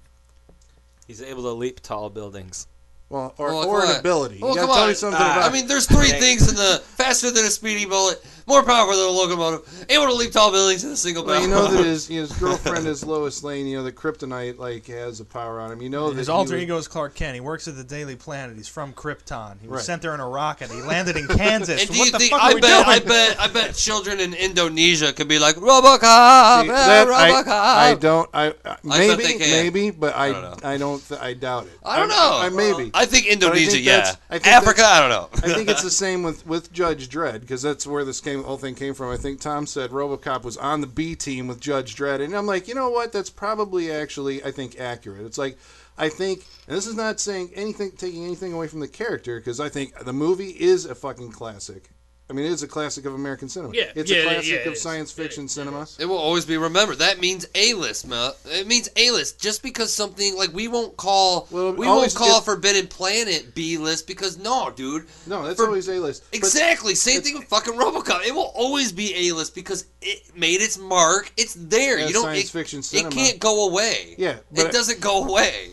He's able to leap tall buildings. Well, or, Well, or an on. ability. Well, you gotta come tell on. me something Ah, about. I mean, there's three things in the faster than a speedy bullet, more powerful than a locomotive, able to leap tall buildings in a single Well, bound. you know that his, his girlfriend is Lois Lane. You know the Kryptonite like has a power on him. You know His he alter ego is Clark Kent. He works at the Daily Planet. He's from Krypton. He was Right. sent there in a rocket. He landed in Kansas. And what the think? fuck I are we bet. doing? I bet. I bet children in Indonesia could be like RoboCop, See, that RoboCop. I, I don't. I, I bet maybe they can. maybe, but I I don't I don't. th- I doubt it. I don't know. I, maybe. I think Indonesia. think yeah. I think Africa. I don't know. I think it's the same with, with Judge Dredd because that's where this came, whole thing came from. I think Tom said RoboCop was on the B team with Judge Dredd, and I'm like, you know what? That's probably actually I think accurate. It's like I think, and this is not saying anything, taking anything away from the character because I think the movie is a fucking classic. I mean, it is a classic of American cinema. Yeah, it's yeah, a classic yeah, it of is. science fiction is, it cinema. It will always be remembered. That means A-list, Mel. It means A-list. Just because something like we won't call Well, we won't call get- Forbidden Planet B-list because no, dude. No, that's For- always a list. Exactly. Same thing with fucking RoboCop. It will always be A-list because it made its mark. It's there. Yeah, you don't. science it, fiction it can't go away. Yeah, but it doesn't go away.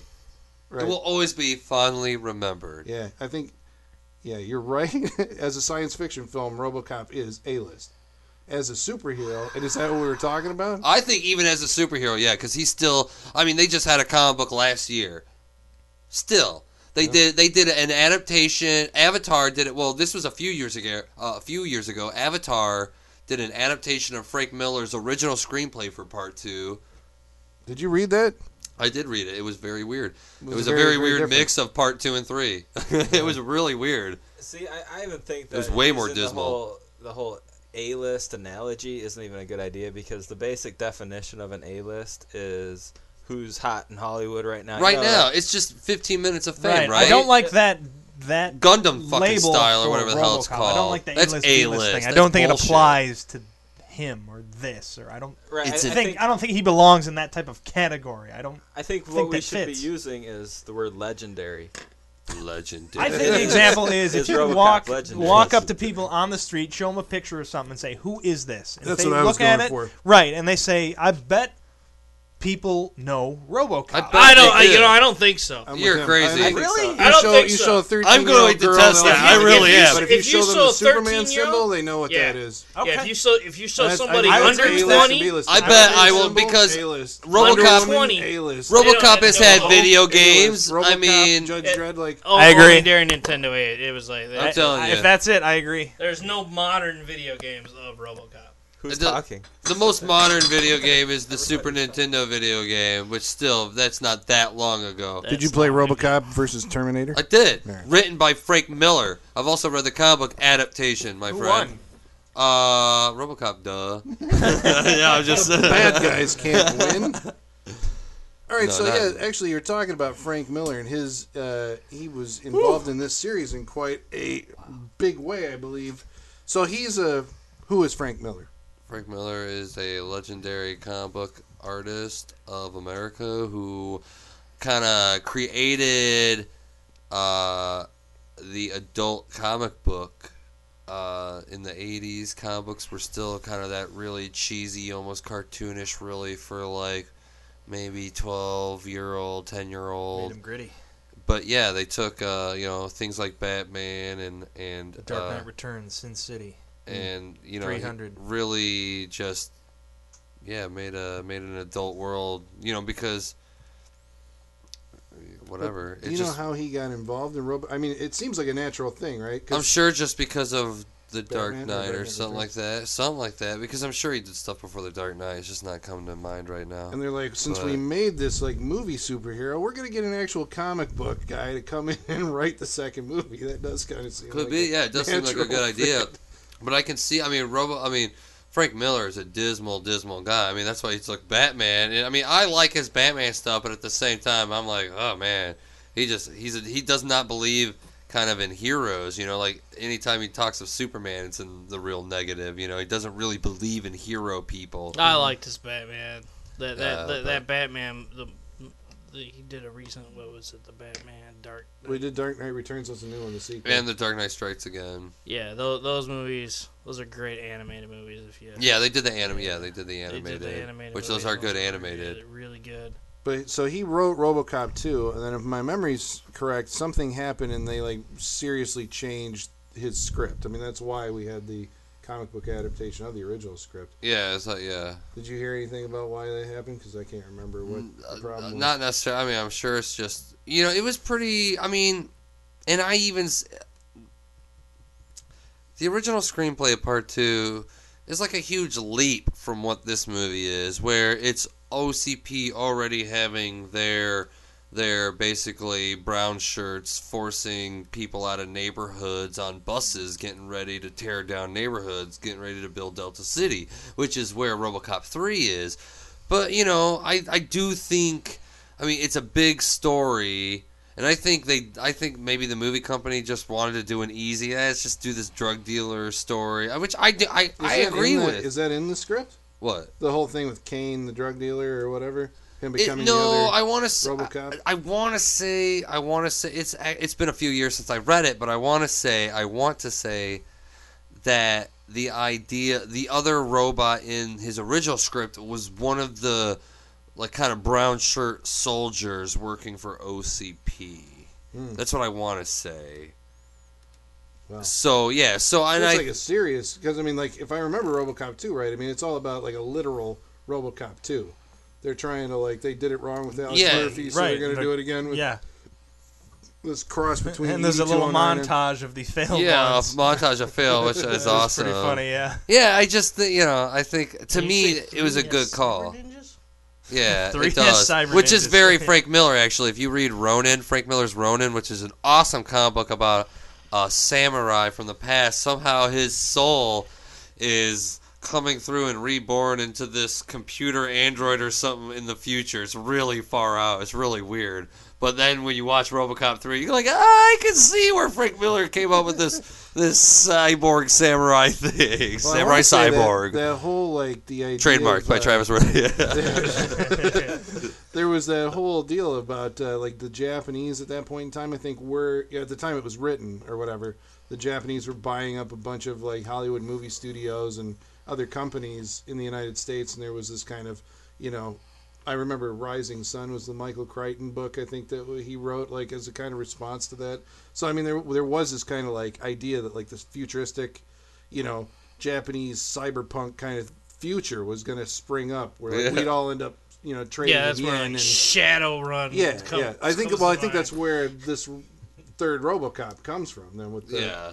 Right. It will always be fondly remembered. Yeah, I think, yeah, you're right. As a science fiction film, RoboCop is a list. As a superhero, and is that what we were talking about? I think even as a superhero, yeah, because he's still. I mean, they just had a comic book last year. Still, they did. They did an adaptation. Avatar did it. Well, this was a few years ago. Uh, a few years ago, Avatar did an adaptation of Frank Miller's original screenplay for Part Two. Did you read that? I did read it. It was very weird. It was, was a very, very, very weird different. mix of Part Two and Three. it was really weird. See, I, I even think that was way more dismal. The whole, the whole A-list analogy isn't even a good idea because the basic definition of an A-list is who's hot in Hollywood right now. You right know, now, it's just 15 minutes of fame, right. right? I don't like that that Gangnam fucking style or whatever the hell it's called. I don't like the That's A-list, A B-list list. thing. I don't think bullshit. it applies to him or this or I don't. Right, It's I, a- I I think, think I don't think he belongs in that type of category. I don't. I think think what we should fits. be using is the word legendary. Legendary. I think the example is if you RoboCop walk legendary? walk up to people on the street, show them a picture of something, and say, "Who is this?" And if That's they what I was look at it, for. right? And they say, "I bet people know RoboCop." I I don't. I, you know, I don't think so. I'm You're crazy. I, I think Really? so. You I don't show, think you so. show a 13 I'm gonna wait to test that. I really am. But if, If you you show them the a Superman symbol, they know what Yeah. that is. Okay. Yeah, if you show if you show That's- somebody I would under say A-list and twenty, B-list. I bet I will Symbol, because A-list. RoboCop- 20. A-list. RoboCop has had video games. I mean, Judge Dredd, like oh, I agree. during Nintendo 8, it was like I'm telling you. If that's it, I agree. There's no modern video games of RoboCop. Who's The- talking? the most modern video game is the Super Nintendo video game, which still that's not that long ago. Did you play RoboCop versus Terminator? I did. Right. Written by Frank Miller. I've also read the comic book adaptation, my Who friend. Uh, RoboCop, duh. yeah, I'm just Bad guys can't win. All right, No, so not- yeah, actually, you're talking about Frank Miller and his. Uh, he was involved in this series in quite a big way, I believe. So he's a. Who is Frank Miller? Frank Miller is a legendary comic book artist of America who kind of created uh, the adult comic book uh, in the 80s. Comic books were still kind of that really cheesy, almost cartoonish, really, for like maybe 12 year old, 10 year Made old. him gritty. But yeah, they took, uh, you know, things like Batman and, and The Dark uh, Knight Returns, Sin City. Mm-hmm. and you know 300. really just yeah made a made an adult world you know because whatever Do it you know how he got involved in Robo? I mean, it seems like a natural thing, right? i'm sure just because of the dark Batman or knight or Batman something like that something like that because i'm sure he did stuff before the dark knight it's just not coming to mind right now And they're like, since we made this like movie superhero, we're gonna get an actual comic book guy to come in and write the second movie. That does kind of seem could like be yeah it does seem like a good idea. But i can see i mean robo i mean Frank Miller is a dismal, dismal guy. I mean, that's why he's like Batman. And, I mean, I like his Batman stuff, but at the same time, I'm like, oh man, he just he's a, he does not believe kind of in heroes. You know, like anytime he talks of Superman, it's in the real negative. You know, he doesn't really believe in hero people. I mm-hmm. liked his Batman. That that uh, Yeah, that, but- that Batman. The, the he did a recent. What was it? The Batman Dark. We did Dark Knight Returns. That's a new one. The sequel. And The Dark Knight Strikes Again. Yeah, those, those movies. Those are great animated movies. If you Yeah, they did the anim. Yeah, they did the they animated, did the animated which those are good Those animated. Really, really good. But so he wrote RoboCop 2, and then if my memory's correct, something happened and they like seriously changed his script. I mean, that's why we had the comic book adaptation of the original script. Yeah, it's like yeah. Did you hear anything about why that happened? Because I can't remember what Uh, the problem was. Not necessarily. I mean, I'm sure it's just you know, it was pretty. I mean, and I even the original screenplay of part two is like a huge leap from what this movie is, where it's OCP already having their their basically brown shirts forcing people out of neighborhoods on buses getting ready to tear down neighborhoods getting ready to build delta city which is where robocop 3 is. But you know i i do think i mean it's a big story and i think they i think maybe the movie company just wanted to do an easy eh, let's just do this drug dealer story uh, which i do i, Is I agree the- with. Is that in the script? what? The whole thing with Kane, the drug dealer, or whatever, him It- no, the other I want to. RoboCop? I, I want to say. I want to say it's. It's been a few years since I read it, but I want to say. I want to say that the idea, the other robot in his original script was one of the like kind of brown shirt soldiers working for OCP. Hmm. That's what I want to say. Wow. So yeah, so So it's I like a serious because I mean, like if I remember RoboCop 2 right, I mean it's all about like a literal RoboCop 2. They're trying to like they did it wrong with Alex Yeah, Murphy, so right, they're going to but- do it again with Yeah, this cross between. and there's a little montage of the failed yeah, a ones. montage of Phil, which is awesome. Pretty funny, yeah. Yeah, I just think you know, I think to Did me say it was a good call. Yeah, Three it does. Cyber Which is very Frank Miller, actually. If you read Ronin, Frank Miller's Ronin, which is an awesome comic book about a samurai from the past, somehow his soul is coming through and reborn into this computer android or something in the future. It's really far out. It's really weird. But then when you watch RoboCop 3, you're like, ah, I can see where Frank Miller came up with this this cyborg samurai thing. Well, samurai wanna that- cyborg. That, whole like the idea Trademarked of, by uh, Travis Worthy. there was that whole deal about uh, like the Japanese at that point in time. I think were yeah, at the time it was written or whatever. The Japanese were buying up a bunch of like Hollywood movie studios and other companies in the United States, and there was this kind of you know. I remember Rising Sun was the Michael Crichton book I think that he wrote like as a kind of response to that. So I mean there there was this kind of like idea that like this futuristic, you know, Japanese cyberpunk kind of future was going to spring up where like, Yeah. we'd all end up you know trading Yeah, that's in where yen like, and Shadowrun. yeah, come- yeah. I think well, I think that's where this third RoboCop comes from. Then with the yeah.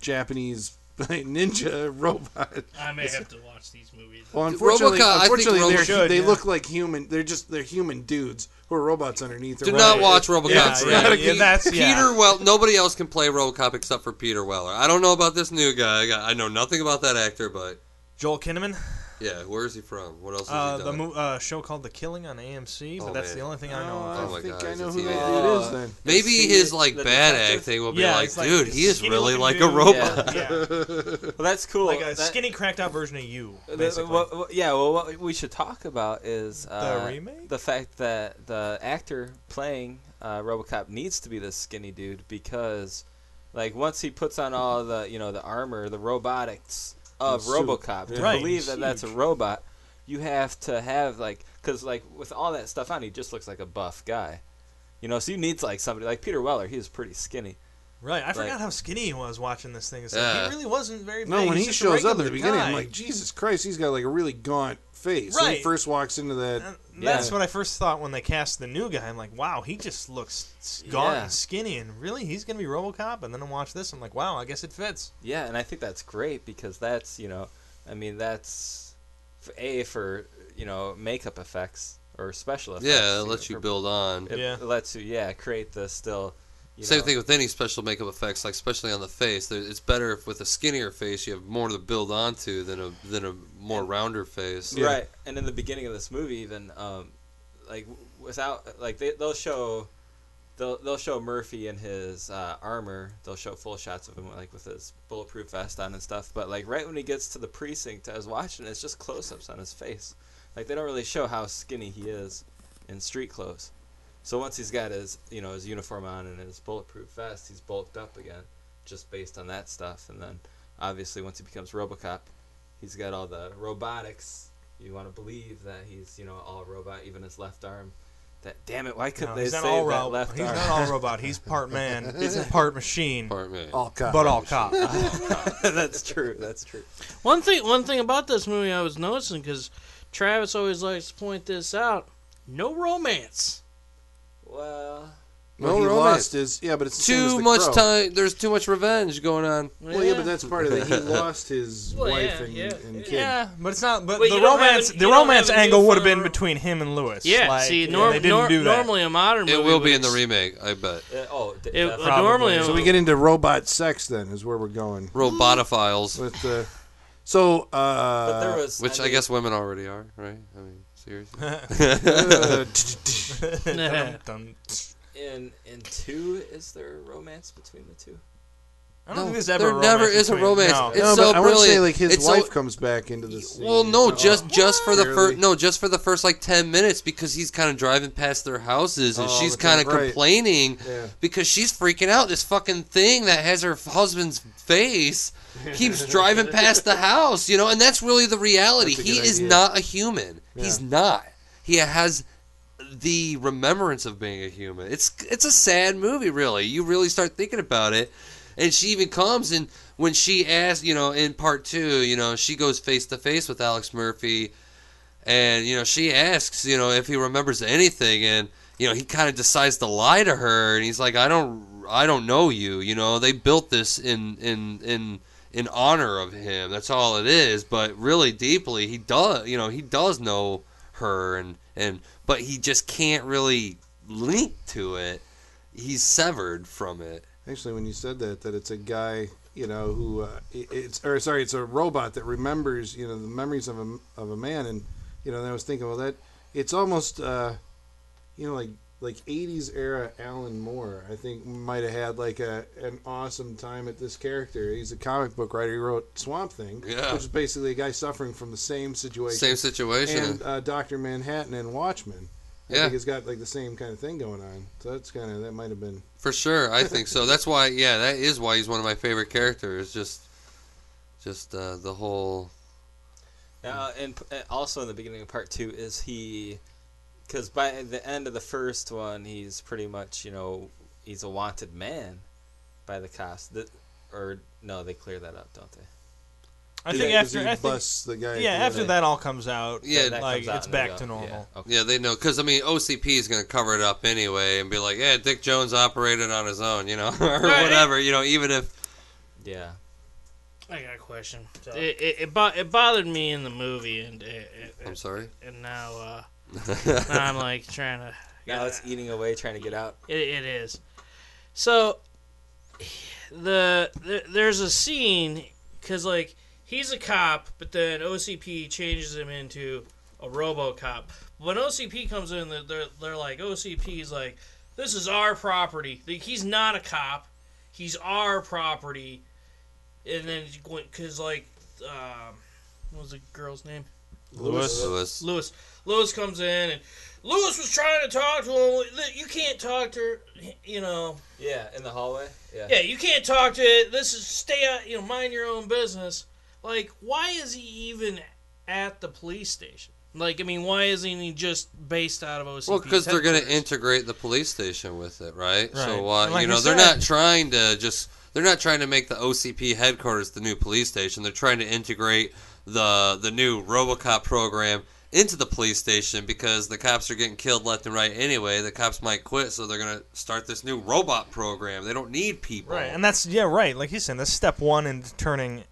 Japanese ninja robot. I may have to watch these movies. Well, unfortunately, RoboCop, I think unfortunately, Robo- they're, should, they yeah. look like human. They're just they're human dudes who are robots underneath. Do They're not watch RoboCop Yeah, 3. yeah, yeah, that's- yeah. Peter Well, nobody else can play RoboCop except for Peter Weller. I don't know about this new guy. I, I know nothing about that actor, but Joel Kinnaman, yeah, where is he from? What else has uh, he the mo- uh, show called The Killing on AMC, but Oh, that's man. the only thing I know. Oh, of. Oh my think God, I know who TV. that dude is then. Maybe See his the- like the bad detective? acting will be Yeah, like, like dude, a he is really looking like a robot. Yeah, Well, that's cool. like a That- skinny, cracked out version of you, the- basically. what- what- yeah, well, what we should talk about is uh, remake? the fact that the actor playing uh, RoboCop needs to be this skinny dude because, like, once he puts on all the you know the armor, the robotics of suit. RoboCop, to Right, believe that that's a robot, you have to have like, cause like with all that stuff on, he just looks like a buff guy. You know, so you need like somebody like Peter Weller. He was pretty skinny. Right, I forgot how skinny he was watching this thing. Like, Yeah. he really wasn't very. Big. No, when He's he shows up at the regular beginning, I'm like, Jesus Christ, he's got like a really gaunt face. Right, When he first walks into that. And Yeah. That's what I first thought when they cast the new guy. I'm like, wow, he just looks gaunt Yeah. and skinny, and really, he's gonna be RoboCop. And then I watch this, I'm like, wow, I guess it fits. Yeah, and I think that's great because that's you know, I mean that's a for you know makeup effects or special effects. Yeah, it lets you for- build on. It Yeah. lets you yeah create the still. You Same know, thing with any special makeup effects, like especially on the face. It's better if with a skinnier face you have more to build onto than a than a more rounder face. Yeah. Right, and in the beginning of this movie, even um, like without like they they'll show. They'll, they'll show Murphy in his uh, armor. They'll show full shots of him like with his bulletproof vest on and stuff. But like right when he gets to the precinct, I was watching. It's just close-ups on his face. Like they don't really show how skinny he is in street clothes. So once he's got his you know his uniform on and his bulletproof vest, he's bulked up again, just based on that stuff. And then obviously once he becomes RoboCop, he's got all the robotics. You want to believe that he's you know all robot, even his left arm. That damn it, why couldn't No, they he's save not all that robot. left He's arm? not all robot. He's part man. He's part machine, Part man. All cop. but all cop. that's true. That's true. One thing, one thing about this movie I was noticing because Travis always likes to point this out: no romance. Well, Well, No he romance. lost his. Yeah, but it's the same as Too the much Crow. time. There's too much revenge going on. Well, yeah, but that's part of it. He lost his Well, wife yeah, and, yeah, and yeah. kid. Yeah, but it's not. But But the you have romance, an- the romance have a new angle would have been between him and Lewis. Yeah, like, see, and norm, they didn't nor- do that. normally a modern movie It will be in the remake, I bet. uh, oh, d- It, uh, normally, So we get into robot sex then, is where we're going Robotophiles, with the. So, uh, but there was, which I mean, guess women already are, right? I mean, seriously. Dun, dun. in in two, is there romance between the two? I don't No, think there's ever. there a never romance is a romance. No. It's no, so but I want to say like his It's so- wife comes back into the scene. Well, no, just just for the first no, just for the first like ten minutes because he's kind of driving past their houses and Oh, she's kind of right. complaining Yeah. because she's freaking out. This fucking thing that has her husband's face keeps driving past the house, you know, and that's really the reality. He good is idea. not a human. He's not. He has the remembrance of being a human. It's it's a sad movie, really. You really start thinking about it, and she even comes and when she asks, you know, in part two, you know, she goes face to face with Alex Murphy, and you know, she asks, you know, if he remembers anything, and you know, he kind of decides to lie to her, and he's like, I don't, I don't know you. You know, they built this in in in in honor of him. That's all it is. But really, deeply, he does. You know, he does know her, and and but he just can't really link to it. He's severed from it. Actually, when you said that, that it's a guy you know, who uh, it's or sorry, it's a robot that remembers, you know, the memories of a of a man, and you know, and I was thinking, well, that it's almost, uh, you know, like like '80s era Alan Moore. I think might have had like a an awesome time at this character. He's a comic book writer. He wrote Swamp Thing, Yeah. which is basically a guy suffering from the same situation. Same situation. and uh, Doctor Manhattan and Watchmen. I Yeah. think it's got like the same kind of thing going on. So that's kind of that might have been. For sure, I think so. That's why, yeah, that is why he's one of my favorite characters. Just, just uh, the whole. Now, and uh, also in the beginning of part two is he, because by the end of the first one, he's pretty much you know he's a wanted man by the cops. That, or no, they clear that up, don't they? I Yeah, after he I think, busts the guy. yeah, the after that all comes out, Yeah, That like comes out it's and back to normal. Yeah, okay. Yeah, they know because I mean OCP is gonna cover it up anyway and be like, yeah, Dick Jones operated on his own, you know, or Right. whatever, you know, even if yeah. I got a question. It it, it, bo- it bothered me in the movie, and it, it, I'm sorry. Uh, and now uh, now I'm like trying to. Now it's eating away, trying to get out. It, it is. So the, the there's a scene because like he's a cop, but then OCP changes him into a RoboCop. When OCP comes in, they're they're, they're like OCP's like this is our property. Like, he's not a cop. He's our property. And then because like um, what was the girl's name? Lewis. Lewis. Lewis. Lewis comes in and Lewis was trying to talk to him. You can't talk to her, you know. Yeah, in the hallway. Yeah. Yeah, you can't talk to it. This is stay out, you know, mind your own business. Like, why is he even at the police station? Like, I mean, why isn't he just based out of OCP? Well, because they're going to integrate the police station with it, right? Right. So, uh, like you I know, they're not trying to just they're not trying to make the OCP headquarters the new police station. They're trying to integrate the the new RoboCop program into the police station because the cops are getting killed left and right anyway. The cops might quit, so they're going to start this new robot program. They don't need people. Right, and that's yeah, right. Like he's saying, that's step one in turning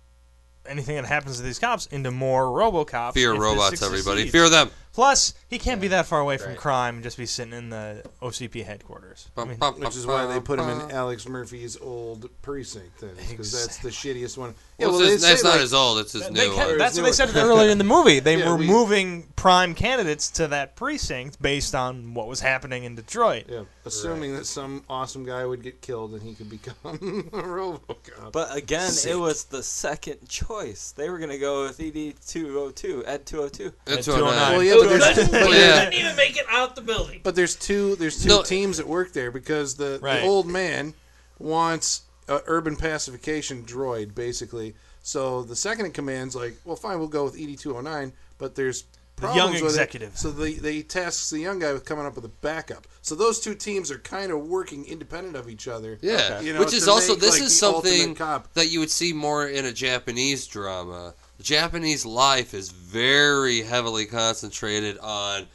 anything that happens to these cops into more RoboCops. Fear robots, everybody. Fear them. Plus, he can't be that far away from Right. crime and just be sitting in the OCP headquarters. I mean, Which is why they put him in Alex Murphy's old precinct, then, because that's the shittiest one. Yeah, Well, well, they that's say, not like, his old. It's his they new can- one. that's New what they said earlier in the movie. They Yeah, were we- moving prime candidates to that precinct based on what was happening in Detroit. Yeah, assuming that some awesome guy would get killed and he could become a RoboCop. But again, Sick. it was the second choice. They were gonna go with ED two oh two, Ed two oh two. It's ED 209. well, yeah, but there's, couldn't, but, it yeah. couldn't even make it out the building. but there's two there's two No. teams that work there because the, Right. the old man wants a urban pacification droid basically. So the second in command's like, well, fine, we'll go with ED two hundred nine, but there's The young problems with it. executive. So they they tasks the young guy with coming up with a backup. So those two teams are kind of working independent of each other. Yeah, You know, which is also make, this like, is something cop. that you would see more in a Japanese drama. Japanese life is very heavily concentrated on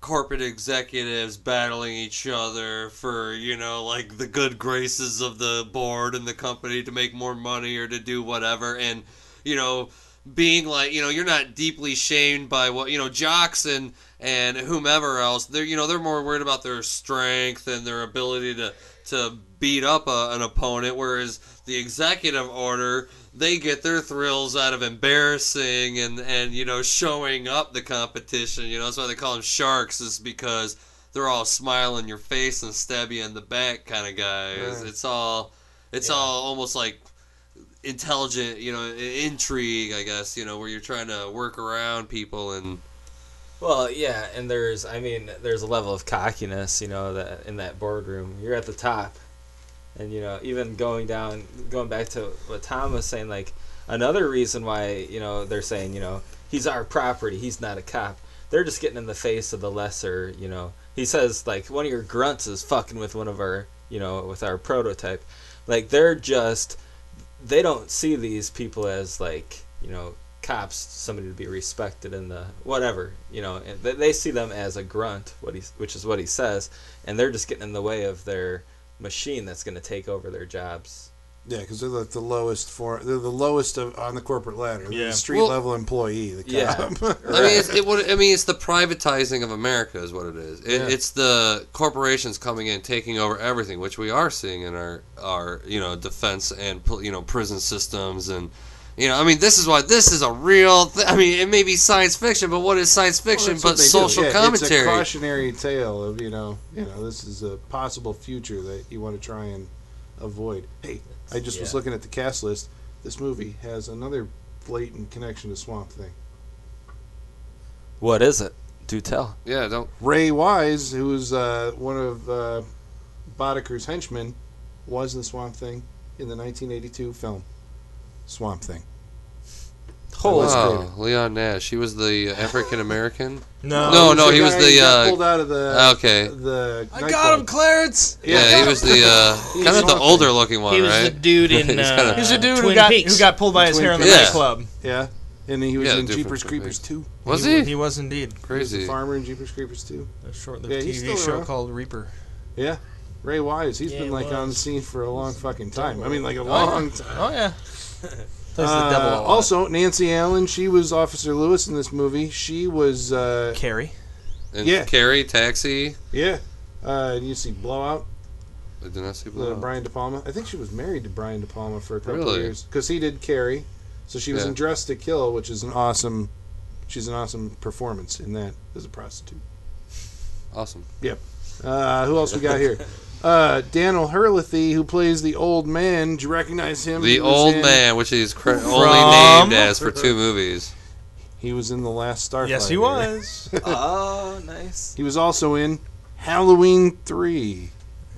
corporate executives battling each other for you know like the good graces of the board and the company to make more money or to do whatever. And you know being like you know you're not deeply shamed by what you know jocks and and whomever else they're you know they're more worried about their strength and their ability to to beat up a, an opponent. Whereas the executive order they get their thrills out of embarrassing and and you know showing up the competition. You know that's why they call them sharks is because they're all smile in your face and stab you in the back kind of guys. Right. it's all it's all almost like intelligent, you know, intrigue, I guess, you know, where you're trying to work around people and Well, yeah, and there's, I mean, there's a level of cockiness, you know, that in that boardroom, you're at the top, and you know, even going down, going back to what Tom was saying, like another reason why, you know, they're saying, you know, he's our property, he's not a cop. They're just getting in the face of the lesser, you know. He says like one of your grunts is fucking with one of our, you know, with our prototype. Like they're just, they don't see these people as like, you know, cops somebody to be respected in the whatever you know they, they see them as a grunt what which is what he says and they're just getting in the way of their machine that's going to take over their jobs Yeah, because they're like the lowest for they're the lowest of, on the corporate ladder. They're Yeah. the street Well- level employee. The Yeah. cop. I mean, it's, it would. I mean, it's the privatizing of America, is what it is. It, Yeah. It's the corporations coming in, taking over everything, which we are seeing in our our you know defense and you know prison systems and. You know, I mean, this is why this is a real. Th- I mean, it may be science fiction, but what is science fiction Well, but that's what they do. social Yeah, commentary? It's a cautionary tale of you know, you know, this is a possible future that you want to try and avoid. Hey, I just was looking at the cast list. This movie has another blatant connection to Swamp Thing. What is it? Do tell. yeah, don't. Ray Wise, who's uh, one of uh, Boddicker's henchmen, was in Swamp Thing in the 1982 film Swamp Thing. Holy was Wow, Leon Nash. He was the African American. No. No, He's no, he was who the, uh, pulled out of the okay. the. I nightclub. got him, Clarence. Yeah, he was the uh, kind of the older looking one, right? he was right? the dude in. He's Uh, kinda- He's a dude Twin who got Peaks. who got pulled by his Twin hair in the Peaks. nightclub. Yeah, and he was Yeah, in different Jeepers Creepers Peaks. too. was he? he? He was indeed. He was Crazy. the farmer in Jeepers Creepers too. A short-lived Yeah, he's TV still show around. called Reaper. Yeah, Ray Wise. He's Yeah, been he like on the scene for a long fucking time. I mean, like a yeah. long time. Oh yeah. Plays the Uh, devil a lot. also, Nancy Allen. She was Officer Lewis in this movie. She was. Uh, Carrie. And Yeah. Carrie, Taxi. yeah. Uh, you see Blowout, I did not see the Blowout. Brian De Palma. I think she was married to Brian De Palma for a couple of Really? years because he did Carrie. So she was Yeah. in Dressed to Kill, which is an awesome. She's an awesome performance in that as a prostitute. Awesome. Yep. Uh, who else we got here? Uh, Dan O'Herlihy, who plays the old man. Do you recognize him? The old in- man, which he's cre- only named as for two movies. He was in the last Starfighter. Yes, he was. oh, nice. He was also in Halloween three.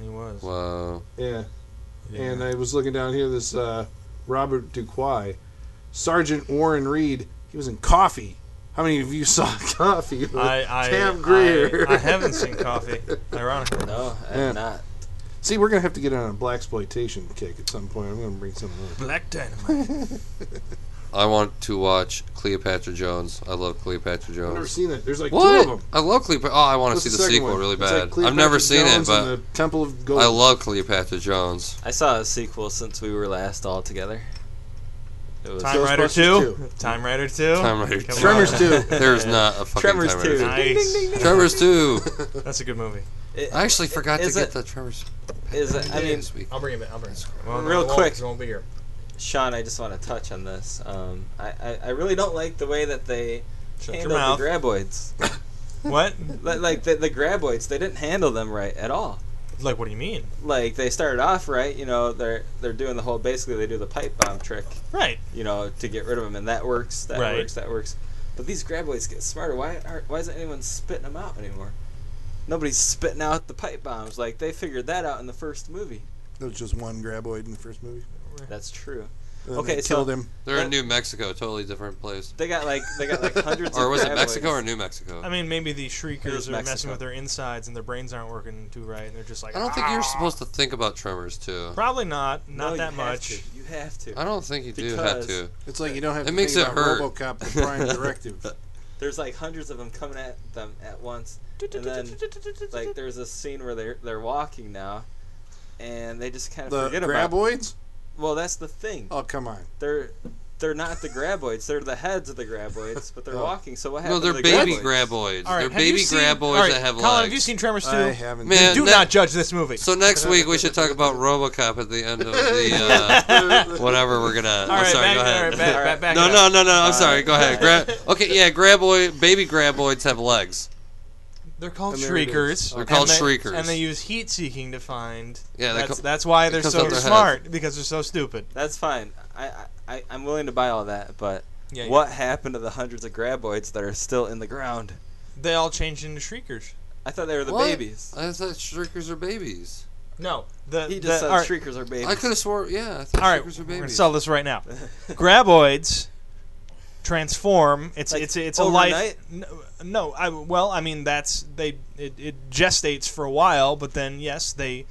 he was. Wow. Yeah. Yeah. And I was looking down here. This uh, Robert DoQui, Sergeant Warren Reed. He was in Coffy. How many of you saw Coffy? I, I, Pam Grier. I, I haven't seen Coffy. Ironically. No, I Yeah. have not. See, we're gonna have to get on a blaxploitation kick at some point. I'm gonna bring something up. Black Dynamite. I want to watch Cleopatra Jones. I love Cleopatra Jones. I've never seen it. There's like two of them. I love Cleopatra. Oh, I want to see the, second sequel one? really It's like bad. I've never seen it, Jones and but the Temple of Gold. I love Cleopatra Jones. I saw a sequel since we were last all together. It was Time Rider Ghostbusters 2. Time Rider 2. Time Rider 2. Tremors 2. There's not a fucking Tremors Time 2. Rider Nice. Tremors 2. That's a good movie. It- I actually forgot to Is get the Tremors. Is it? I mean. I'll bring him in. I'll bring him in. Well, Real it won't, quick. 'cause It won't be here. Sean, I just want to touch on this. Um, I, I, I really don't like the way that they Shut handled the graboids. What? Like the, the graboids, they didn't handle them right at all. Like, what do you mean? Like they started off right, you know, they're they're doing the whole basically they do the pipe bomb trick, Right. you know, to get rid of them, and that works, that Right. works, that works. But these graboids get smarter. Why aren't why isn't anyone spitting them out anymore? Nobody's spitting out the pipe bombs. Like they figured that out in the first movie. There was just one graboid in the first movie. That's true. And Okay, they so- killed him. They're in New Mexico, totally different place. They got like they got like hundreds. Or was it. Mexico or New Mexico? I mean, maybe the It shriekers was are messing with their insides and their brains aren't working too right, and they're just like. I don't think you're "Ah." supposed to think about Tremors too. Probably not. No, Not you that have much. to. You have to. I don't think you do have to. It's like you don't have It to makes think it about hurt. RoboCop, the Prime Directive. There's like hundreds of them coming at them at once, and then like there's a scene where they're they're walking now, and they just kind of The forget about. graboids? Well, that's the thing. Oh, come on. They're they're not the graboids. They're the heads of the graboids, but they're Oh. walking. So what happened? No, happened? they're to the baby graboids? graboids. All right, they're baby seen- graboids all right, that have Colin, legs. have you seen Tremors 2? I haven't. Man, Do ne- not judge this movie. So next week we should talk about RoboCop at the end of the uh, whatever we're gonna. all I'm right, sorry. back, go ahead. right, back, back, back no, no, no, no. I'm Uh, sorry. Go ahead. Gra- okay, yeah. Graboid, baby graboids have legs. They're called And shriekers. They're and called they- shriekers. And they use heat seeking to find. Yeah, that's, co- that's why they're so up their head. smart because they're so stupid. That's fine. I, I I I'm willing to buy all that, but Yeah, yeah. what happened to the hundreds of graboids that are still in the ground? They all changed into shriekers. I thought they were the What? babies. I thought shriekers are babies. No, the He the, just said all right, shriekers are babies. I could have swore. Yeah, I thought all right, shriekers are we're gonna sell this right now. Graboids transform. It's Like, it's it's a overnight? life. No, I well, I mean that's they it, it gestates for a while, but then yes, they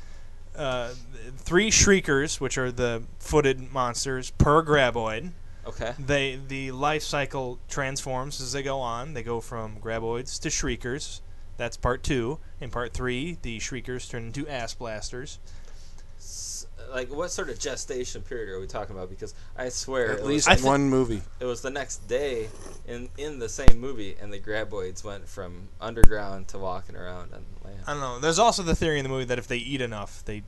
uh, three shriekers, which are the footed monsters per graboid. okay. They the life cycle transforms as they go on. They go from graboids to shriekers. That's part two. In part three, the shriekers turn into ass blasters. S- like what sort of gestation period are we talking about? Because I swear At least was, one movie. it was the next day in in the same movie, and the graboids went from underground to walking around on land. I don't know. There's also the theory in the movie that if they eat enough, they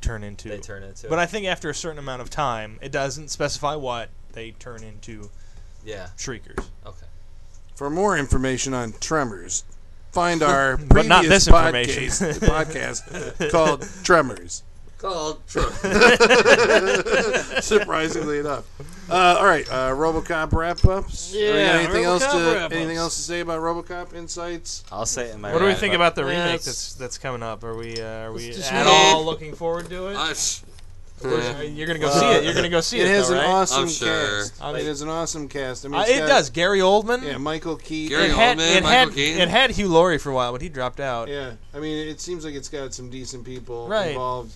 turn into. They turn into. But I think after a certain amount of time, it doesn't specify what they turn into yeah. shriekers. Okay. For more information on Tremors, find our previous But not this information. podcast, podcast called Tremors. Called Trump. Surprisingly enough. Uh, all right, uh, RoboCop wrap ups. Yeah, anything else to wrap-ups. anything else to say about RoboCop insights? I'll say it in my. What do we think about the Yeah, remake it's- that's that's coming up? Are we uh, are we just at me. all looking forward to it? Us. Uh, You're gonna go Uh, see it. You're gonna go see It it. has though, an right? awesome I'm sure. cast. I it has an awesome cast. I mean, Uh, it's it got- does. Gary Oldman. Yeah, Michael Keaton. Gary it had, Oldman, it Michael had, Keaton. it had Hugh Laurie for a while, but he dropped out. Yeah, I mean, it seems like it's got some decent people Right. involved.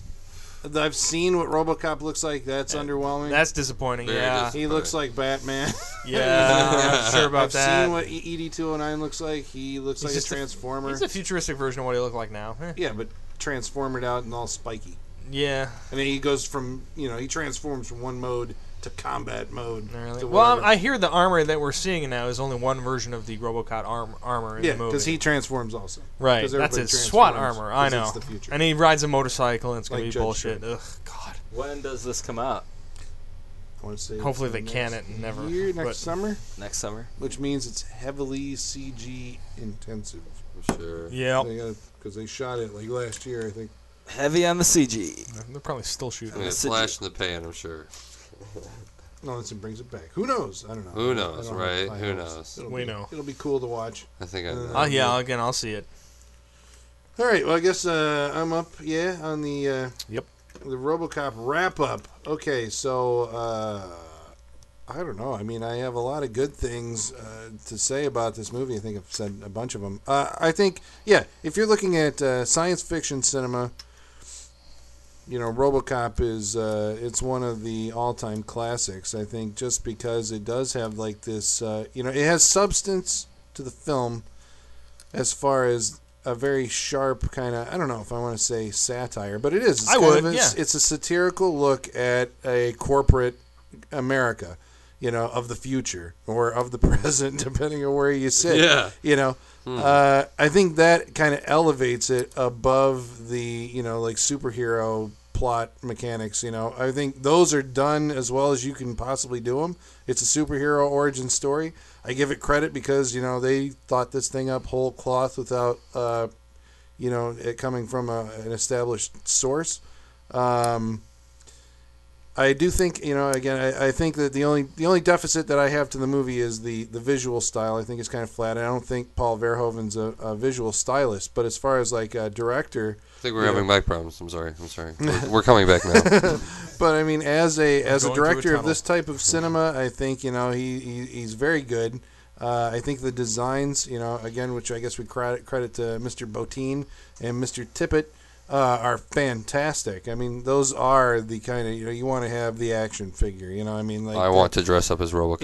I've seen what RoboCop looks like. That's underwhelming. That's disappointing. Very yeah, dis- he looks like Batman. yeah. I'm not sure about I've that. seen what E- ED 209 looks like. He looks He's like a just a- transformer. He's a futuristic version of what he looked like now. Eh. yeah, but transformed out and all spiky. Yeah. And then he goes from you know he transforms from one mode to combat mode. really. to Well, whatever. I hear the armor that we're seeing now is only one version of the RoboCop arm, armor in yeah, the movie. because he transforms also. Right, That's his SWAT armor. I know. it's the future. And he rides a motorcycle, and it's gonna Like be Judge bullshit. Dredd. Ugh, God. When does this come out? I want to say Hopefully they can next it and never- year, next but- summer, Next summer. which means it's heavily CG intensive. I'm sure. Yeah. because they shot it like last year, I think. Heavy on the CG. They're probably still I shooting. mean, it. it's flash in the pan, I'm sure. No, this brings it back. Who knows? I don't know. Who knows, don't right? Who hopes. knows? It'll We be- know. It'll be cool to watch. I think I Uh, know. Oh yeah. Again, I'll see it. All right. Well, I guess uh, I'm up. Yeah, on the uh, Yep. the RoboCop wrap up. Okay, so uh, I don't know. I mean, I have a lot of good things uh, to say about this movie. I think I've said a bunch of them. Uh, I think, yeah, if you're looking at uh, science fiction cinema, you know, RoboCop is uh, it's one of the all-time classics. I think just because it does have like this, uh, you know, it has substance to the film as far as a very sharp kind of I don't know if I want to say satire, but it is. It's I would, of a- yeah. It's a satirical look at a corporate America, you know, of the future or of the present, depending on where you sit. Yeah. You know, uh, I think that kind of elevates it above the you know like superhero plot mechanics. You know, I think those are done as well as you can possibly do them. It's a superhero origin story. I give it credit because you know they thought this thing up whole cloth without uh, you know it coming from a, an established source. Um, I do think you know again. I, I think that the only the only deficit that I have to the movie is the the visual style. I think it's kind of flat. I don't think Paul Verhoeven's a, a visual stylist, but as far as like a director, I think we're Yeah. having mic problems. I'm sorry. I'm sorry. We're, we're coming back now. but I mean, as a as a going through a director of this type of cinema, I think you know he, he he's very good. Uh, I think the designs, you know, again, which I guess we credit credit to Mr. Bottin and Mr. Tippett, uh, are fantastic. I mean, those are the kind of you know you want to have the action figure. You know, I mean, like I want to dress up as RoboCop.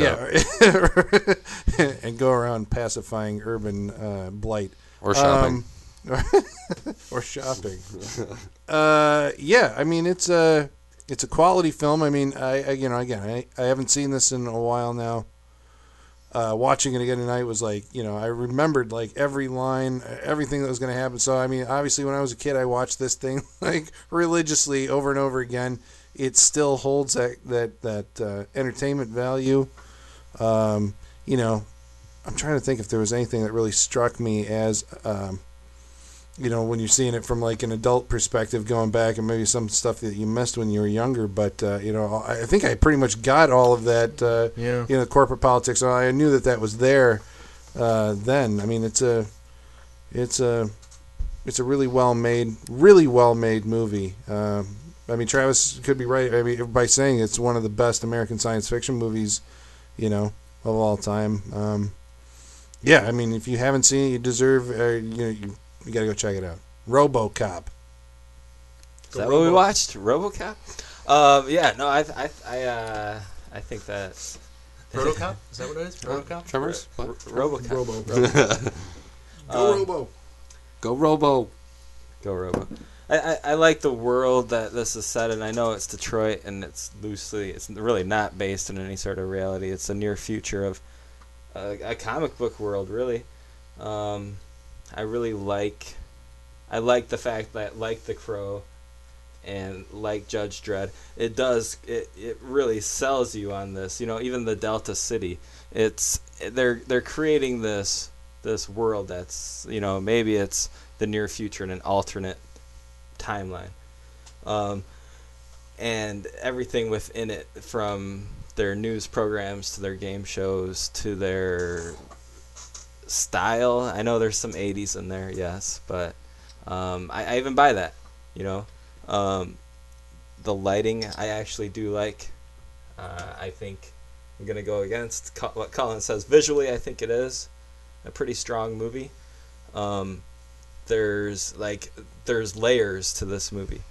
yeah, and go around pacifying urban uh, blight. Or shopping. Um, or shopping. uh, yeah, I mean it's a it's a quality film. I mean, I, I you know again I, I haven't seen this in a while now. Uh, watching it again tonight was like you know I remembered like every line, everything that was going to happen. So I mean, obviously when I was a kid, I watched this thing like religiously over and over again. It still holds that that that uh, entertainment value. Um, you know, I'm trying to think if there was anything that really struck me as, um, you know, when you're seeing it from like an adult perspective, going back and maybe some stuff that you missed when you were younger. But uh, you know, I think I pretty much got all of that. Uh, Yeah. You know, corporate politics. I knew that that was there uh, then. I mean, it's a, it's a, it's a really well made, really well made movie. Um, I mean, Travis could be right. I mean, by saying it's one of the best American science fiction movies, you know, of all time. Um, yeah, I mean, if you haven't seen it, you deserve. Uh, you know, you, you got to go check it out. RoboCop. Is that what we watched? RoboCop. Um, yeah. No, I, I, I, uh, I think that Protocop? Is that what it is? Protocop? Tremors? R- What? RoboCop. Robo. Go Um, Robo. Go Robo. Go Robo. I, I, I like the world that this is set in. I know it's Detroit, and it's loosely, it's really not based in any sort of reality. It's a near future of a, a comic book world, really. Um, I really like, I like the fact that, like The Crow, and like Judge Dredd, it does, it, it really sells you on this. You know, even the Delta City, it's they're they're creating this this world that's you know maybe it's the near future in an alternate timeline um, and everything within it from their news programs to their game shows to their style. I know there's some 80s in there yes but um, I, I even buy that you know? Um, the lighting i actually do like uh, i think i'm going to go against Co- what colin says. Visually i think it is a pretty strong movie. Um, there's like there's layers to this movie.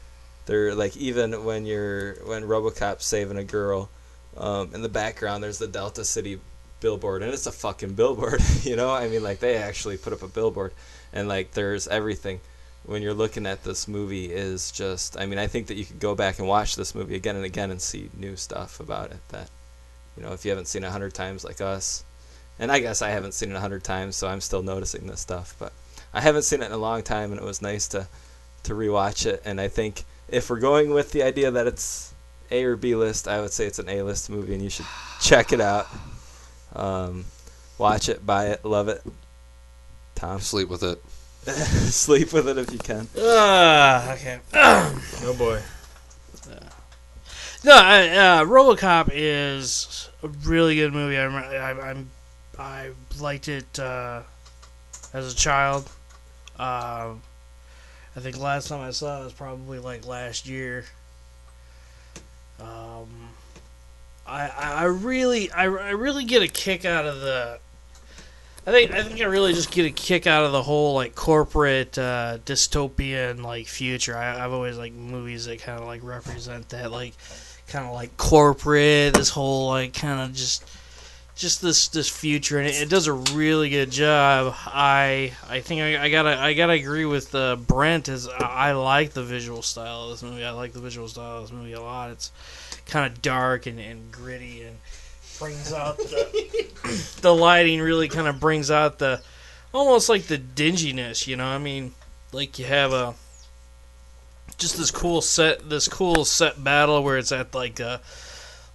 There like even when you're when RoboCop's saving a girl, um, in the background there's the Delta City billboard and it's a fucking billboard, you know? I mean like they actually put up a billboard and like there's everything when you're looking at this movie is just I mean I think that you could go back and watch this movie again and again and see new stuff about it that you know if you haven't seen it a hundred times like us and I guess I haven't seen it a hundred times so I'm still noticing this stuff but I haven't seen it in a long time, and it was nice to to rewatch it. And I think if we're going with the idea that it's A or B list, I would say it's an A list movie, and you should check it out. Um, watch it, buy it, love it. Tom, Sleep with it. sleep with it if you can. Ah, okay. Oh boy. No, I, uh, RoboCop is a really good movie. I, rem- I, I'm I liked it uh, as a child. Um, I think last time I saw it was probably like last year. Um, I, I really I, I really get a kick out of the. I think I think I really just get a kick out of the whole like corporate uh, dystopian like future. I, I've always like movies that kind of like represent that like kind of like corporate this whole like kind of just just this this future and it, it does a really good job i i think i, I gotta i gotta agree with uh, brent is I, I like the visual style of this movie i like the visual style of this movie a lot it's kind of dark and, and gritty and brings out the, the lighting really kind of brings out the almost like the dinginess you know? I mean like you have a just this cool set this cool set battle where it's at like a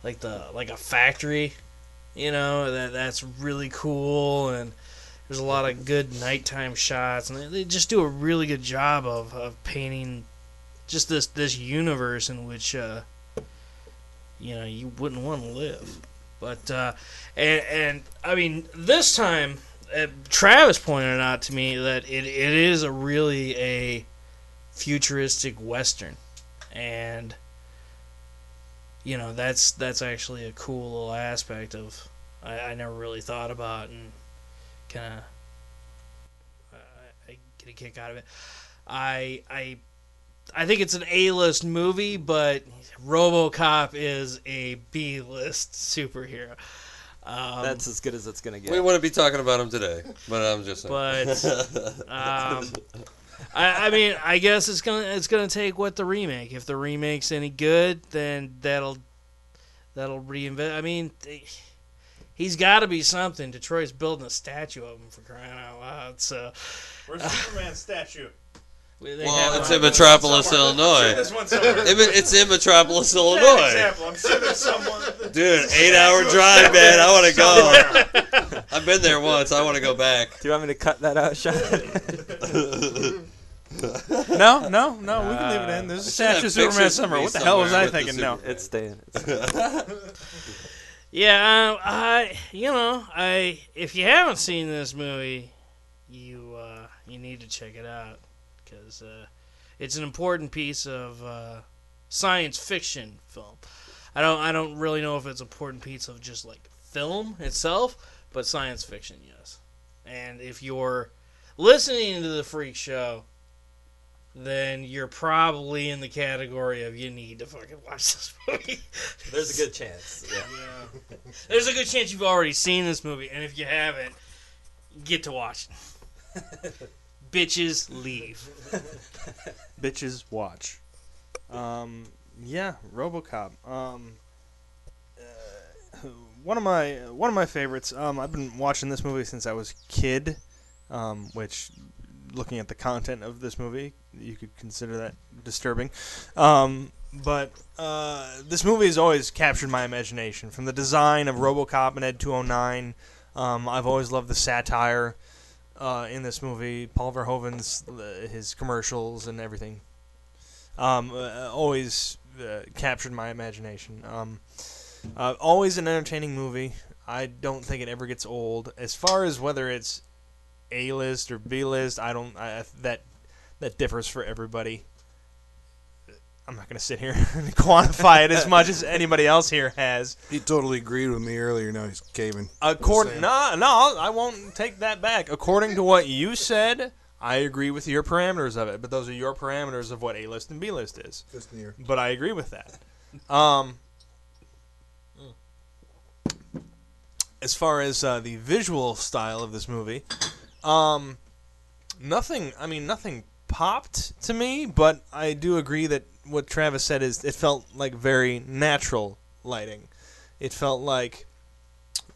like the like a factory you know? That that's really cool and there's a lot of good nighttime shots and they, they just do a really good job of, of painting just this this universe in which uh you know you wouldn't want to live but uh and and i mean this time uh, travis pointed out to me that it, it is a really a futuristic western and you know that's that's actually a cool little aspect of I, I never really thought about and kind of I, I get a kick out of it. I I I think it's an A list movie, but RoboCop is a B list superhero. Um, That's as good as it's gonna get. We wouldn't be talking about him today, but I'm just saying. but um, I, I mean, I guess it's gonna it's gonna take what the remake. If the remake's any good, then that'll that'll reinvent. I mean, he's got to be something. Detroit's building a statue of him for crying out loud. So Where's Superman's statue? We- they well, it's in Metropolis, Illinois. This one somewhere. It- It's in Metropolis, Illinois. example. I'm sure there's someone. Dude, eight hour drive, man. I want to go. I've been there once. I want to go back. Do you want me to cut that out, Sean? No, no, no. We can leave it in. There's a should statue of Superman pictures somewhere. What the hell was I thinking? No. it's staying. It's Yeah, um, I you know I if you haven't seen this movie, you uh, you need to check it out because uh, it's an important piece of uh, science fiction film. I don't I don't really know if it's an important piece of just like film itself, but science fiction, yes. And if you're listening to the Freak Show, then you're probably in the category of you need to fucking watch this movie. There's a good chance. Yeah. There's a good chance you've already seen this movie, and if you haven't, get to watch it. Bitches leave. Bitches watch. Um, yeah, RoboCop. Um, uh, one of my one of my favorites. Um, I've been watching this movie since I was kid. Um, which, looking at the content of this movie, you could consider that disturbing. Um, but uh, this movie has always captured my imagination. From the design of RoboCop and ED 209, um, I've always loved the satire uh, in this movie. Paul Verhoeven's uh, his commercials and everything. Um, uh, always uh, captured my imagination. Um, uh, always an entertaining movie. I don't think it ever gets old. As far as whether it's A list or B list, I don't. I, that that differs for everybody. I'm not going to sit here and quantify it as much as anybody else here has. He totally agreed with me earlier. Now he's caving. According, no, no, I won't take that back. According to what you said, I agree with your parameters of it. But those are your parameters of what A list and B list is. Just near. But I agree with that. Um, as far as uh, the visual style of this movie, um, nothing. I mean, nothing popped to me. But I do agree that what Travis said is it felt like very natural lighting. It felt like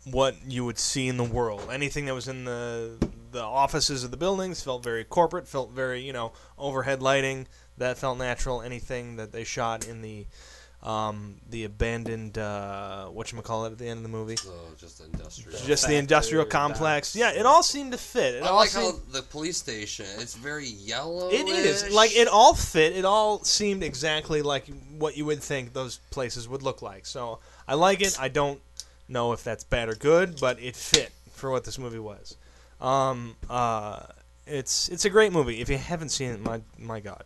what you would see in the world. Anything that was in the the offices of the buildings felt very corporate. Felt very you know overhead lighting that felt natural. Anything that they shot in the um, the abandoned uh, what you call it at the end of the movie, So just industrial. just the industrial complex. Yeah, it all seemed to fit. It I all like seemed, how the police station. It's very yellow. It is like it all fit. It all seemed exactly like what you would think those places would look like. So I like it. I don't know if that's bad or good, but it fit for what this movie was. Um, uh, it's it's a great movie. If you haven't seen it, my my God.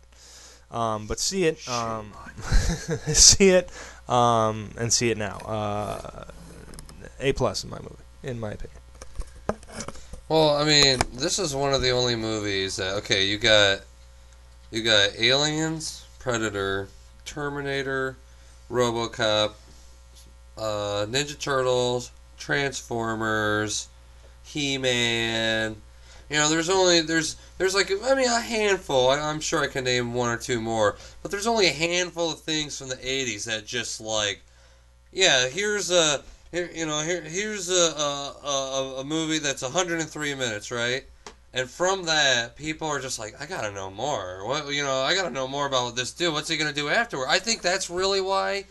Um, but see it, um, see it, um, and see it now. Uh, a plus in my movie, in my opinion. Well, I mean, this is one of the only movies that okay, you got you got Aliens, Predator, Terminator, RoboCop, uh, Ninja Turtles, Transformers, He-Man. You know, there's only there's there's like I mean a handful. I, I'm sure I can name one or two more, but there's only a handful of things from the '80s that just like, yeah, here's a here you know here here's a a, a, a movie that's 103 minutes, right? And from that, people are just like, I gotta know more. What you know, I gotta know more about this dude. What's he gonna do afterward? I think that's really why,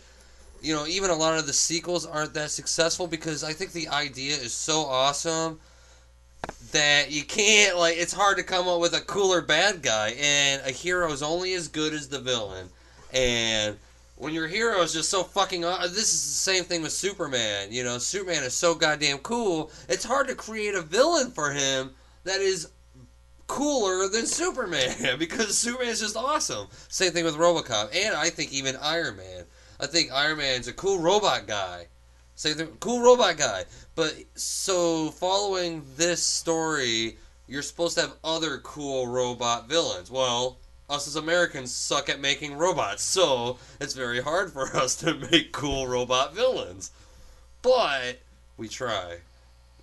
you know, even a lot of the sequels aren't that successful because I think the idea is so awesome that you can't like. It's hard to come up with a cooler bad guy, and a hero is only as good as the villain. And when your hero is just so fucking, this is the same thing with Superman. You know, Superman is so goddamn cool. It's hard to create a villain for him that is cooler than Superman because Superman is just awesome. Same thing with RoboCop, and I think even Iron Man. I think Iron Man's a cool robot guy. Same the cool robot guy. But so following this story, you're supposed to have other cool robot villains. Well, us as Americans suck at making robots, so it's very hard for us to make cool robot villains. But we try.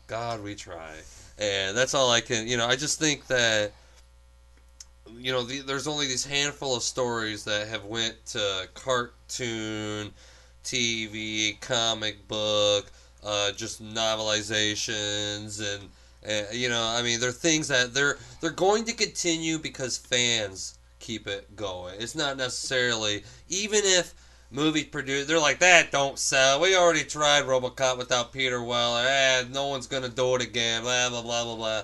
God, we try. And that's all I can, you know, I just think that you know, the, there's only these handful of stories that have went to cartoon, TV, comic book, uh, just novelizations, and, and you know, I mean, they're things that they're they're going to continue because fans keep it going. It's not necessarily even if movie produce they're like that don't sell. We already tried RoboCop without Peter Weller. Eh, no one's gonna do it again. Blah blah blah blah blah.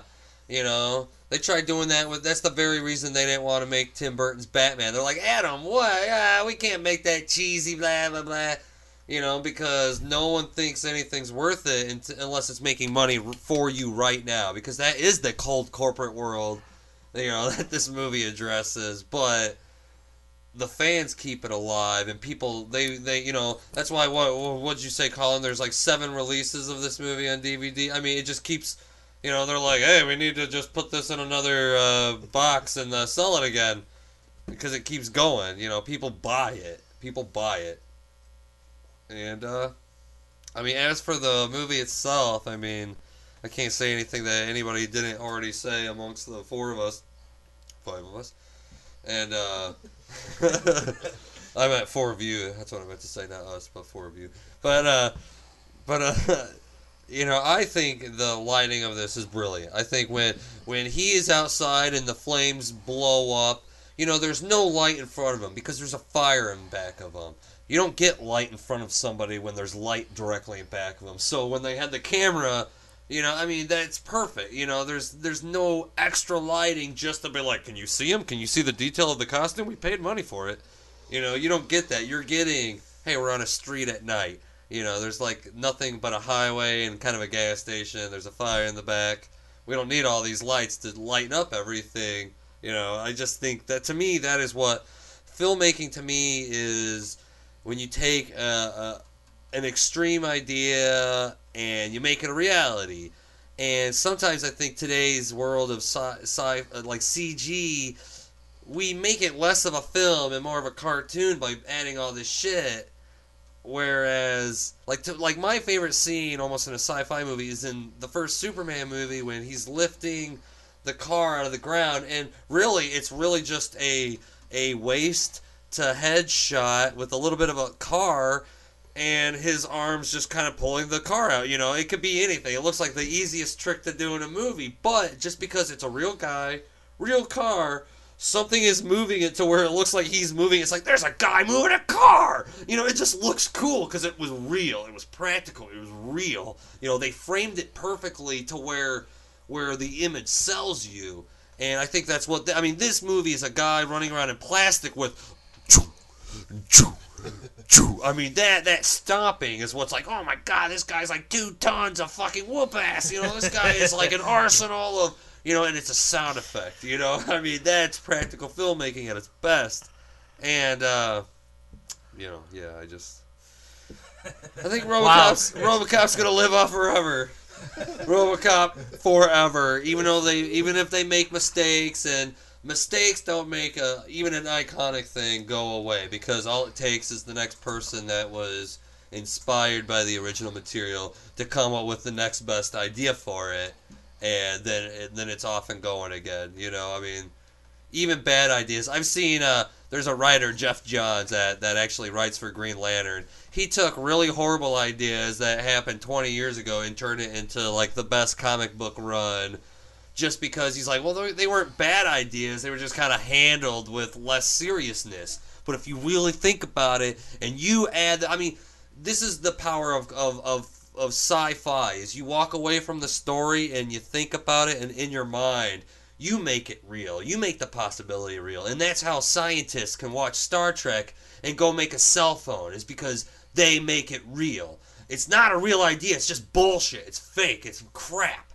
You know, they tried doing that with. That's the very reason they didn't want to make Tim Burton's Batman. They're like, Adam, what? Ah, we can't make that cheesy blah blah blah. You know, because no one thinks anything's worth it unless it's making money for you right now. Because that is the cold corporate world, you know, that this movie addresses. But the fans keep it alive, and people they they you know that's why what what'd you say, Colin? There's like seven releases of this movie on DVD. I mean, it just keeps. You know, they're like, hey, we need to just put this in another uh, box and uh, sell it again because it keeps going. You know, people buy it. People buy it. And, uh, I mean, as for the movie itself, I mean, I can't say anything that anybody didn't already say amongst the four of us. five of us, and uh, I meant four of you. That's what I meant to say, not us, but four of you. But uh, but uh, you know, I think the lighting of this is brilliant. I think when when he is outside and the flames blow up, you know, there's no light in front of him because there's a fire in back of him. You don't get light in front of somebody when there's light directly in back of them. So when they had the camera, you know, I mean, that's perfect. You know, there's there's no extra lighting just to be like, can you see him? Can you see the detail of the costume? We paid money for it. You know, you don't get that. You're getting, hey, we're on a street at night. You know, there's like nothing but a highway and kind of a gas station. There's a fire in the back. We don't need all these lights to lighten up everything. You know, I just think that to me, that is what filmmaking to me is when you take a, a, an extreme idea and you make it a reality. And sometimes I think today's world of sci, sci uh, like CG, we make it less of a film and more of a cartoon by adding all this shit. Whereas, like, to, like my favorite scene, almost in a sci-fi movie, is in the first Superman movie when he's lifting the car out of the ground, and really, it's really just a a waist to head shot with a little bit of a car, and his arms just kind of pulling the car out. You know, it could be anything. It looks like the easiest trick to do in a movie, but just because it's a real guy, real car, something is moving it to where it looks like he's moving. It's like there's a guy moving a car. You know, it just looks cool because it was real. It was practical. It was real. You know, they framed it perfectly to where where the image sells you. And I think that's what I mean. This movie is a guy running around in plastic with. I mean that that stomping is what's like. Oh my god, this guy's like two tons of fucking whoop ass. You know, this guy is like an arsenal of you know, and it's a sound effect. You know, I mean that's practical filmmaking at its best. And uh, you know, yeah, I just I think RoboCop's RoboCop's gonna live on forever. RoboCop forever, even though they even if they make mistakes and mistakes don't make a even an iconic thing go away because all it takes is the next person that was inspired by the original material to come up with the next best idea for it and then and then it's off and going again you know? I mean even bad ideas. I've seen uh there's a writer Geoff Johns that that actually writes for green lantern. He took really horrible ideas that happened 20 years ago and turned it into like the best comic book run just because he's like, well, they- weren't bad ideas. They were just kind of handled with less seriousness. But if you really think about it and you add, I mean, this is the power of, of, of, of sci-fi is you walk away from the story and you think about it and in your mind you make it real. You make the possibility real. And that's how scientists can watch star trek and go make a cell phone is because they make it real. It's not a real idea. It's just bullshit. It's fake. It's crap.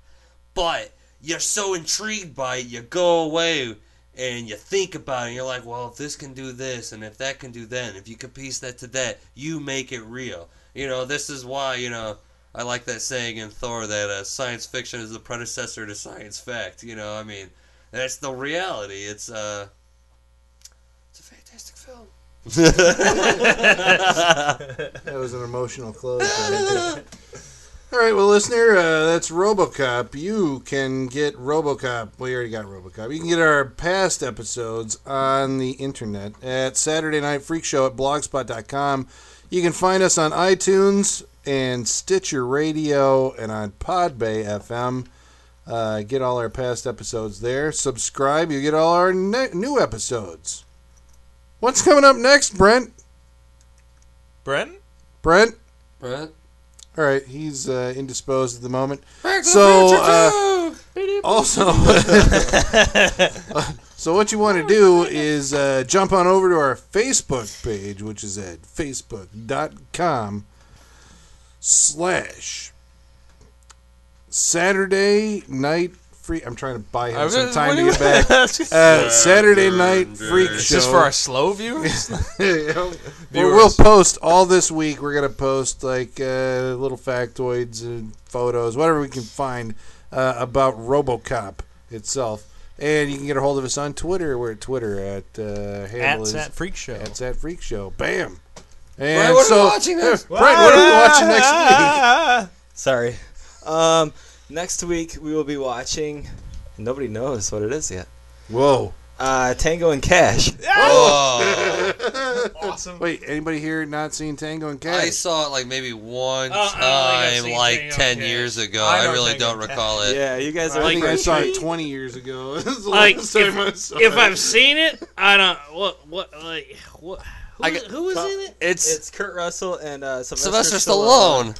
But you're so intrigued by it, you go away and you think about it. And you're like, well, if this can do this, and if that can do that, and if you can piece that to that, you make it real. You know, this is why you know I like that saying in Thor that uh, science fiction is the predecessor to science fact. You know, I mean, that's the reality. It's uh, it's a fantastic film. That was an emotional close. right there. All right, well, listener, uh, that's RoboCop. You can get RoboCop. We already got RoboCop. You can get our past episodes on the internet at Saturday Night Freak Show at blogspot.com. You can find us on iTunes and Stitcher Radio and on Podbay FM. Uh, get all our past episodes there. Subscribe. You get all our ne- new episodes. What's coming up next, Brent? Brent? Brent? Right? All right, he's uh, indisposed at the moment. So, uh! Also, so what you want to do is uh, jump on over to our Facebook page, which is at facebook.com slash Saturday Night Freak. I'm trying to buy him some time to get back. Uh, Saturday Night Freak Is Show. this for our slow viewers? well, we'll post all this week. We're gonna post like uh, little factoids and photos, whatever we can find uh, about RoboCop itself. And you can get a hold of us on Twitter. We're at Twitter at uh, At handle is Sat Freak Show. at Sat Freak Show. Bam. Brian, And what are we watching next? Brian, what are we watching next week? Sorry. Um, next week we will be watching. Nobody knows what it is yet. Whoa. Uh, Tango and Cash. Oh, Awesome. Wait, anybody here not seen Tango and Cash? I saw it like maybe one I don't think I've time, seen like Tango ten and years ago. I I, know really Tango don't and recall it. Yeah, you guys are I think I saw it 20 years ago. This is the Like last time I if, saw if it. I've seen it, I don't. What what like what? Who, I is- get- who was in it? It's, It's Kurt Russell and uh, Sylvester, Sylvester Stallone.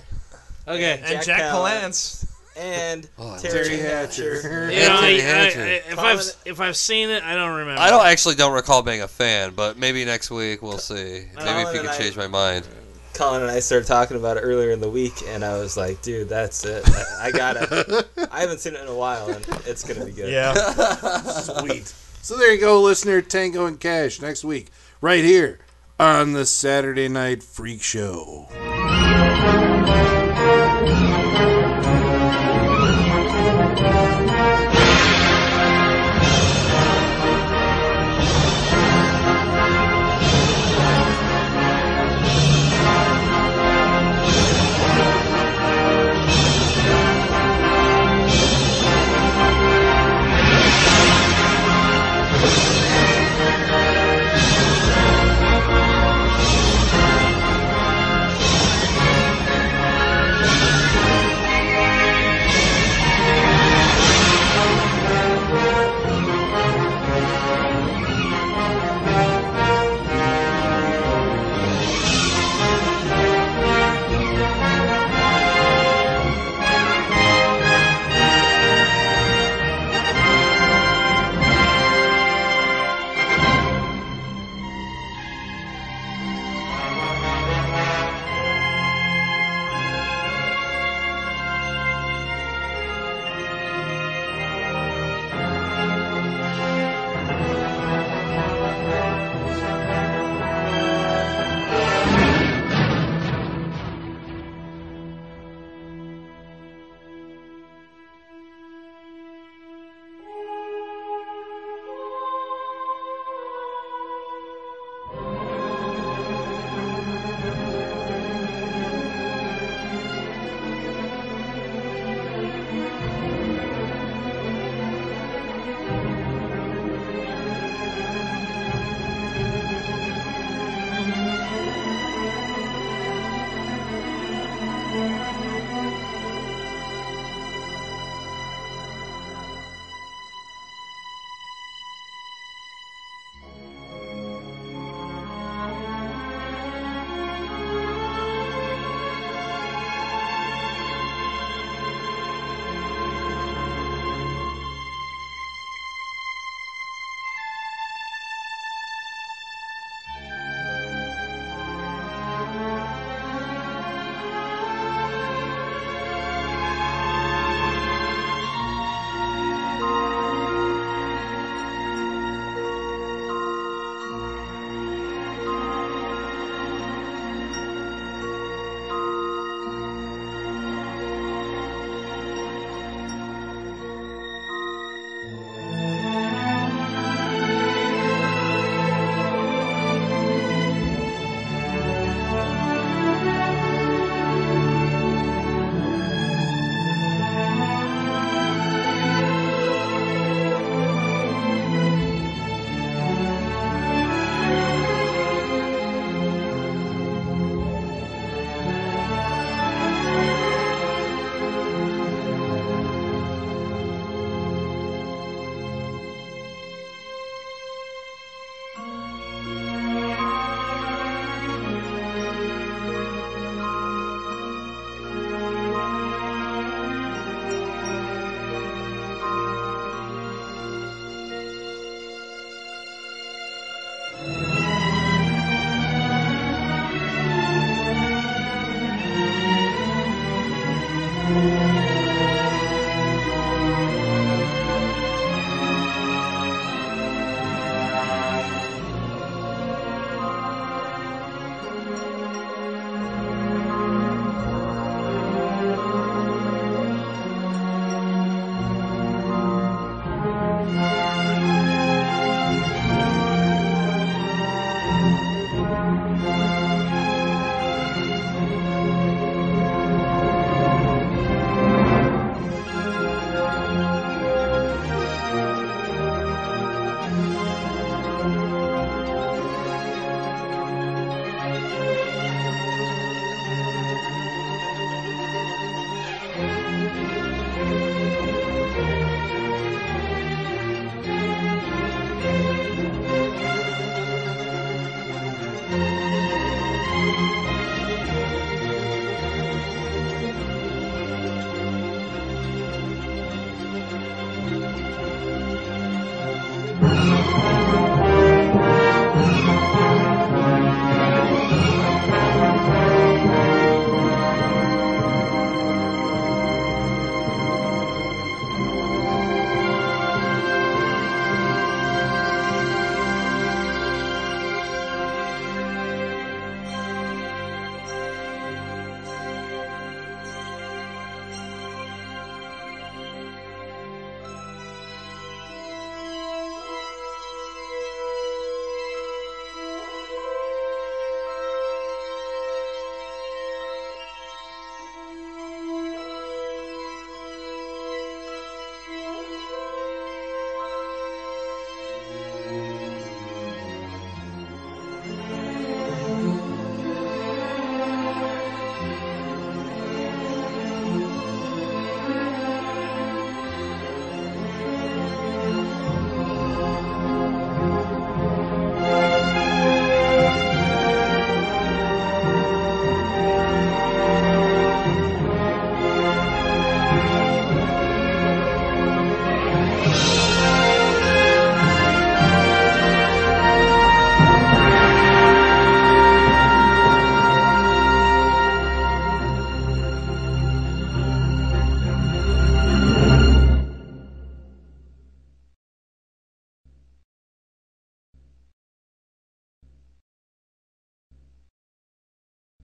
Okay. And Jack, Palance. And Oh, Terry, Teri Hatcher. Hatcher. You know, I, Anthony I, Hatcher. I, if I've if I've seen it, I don't remember. I don't actually don't recall being a fan, but maybe next week we'll see. Maybe if you and can I- change my mind. Colin and I started talking about it earlier in the week, and I was like, "Dude, that's it. I, I got it. I haven't seen it in a while, and it's gonna be good." Yeah. Sweet. So there you go, listener. Tango and Cash next week, right here on the Saturday Night Freak Show.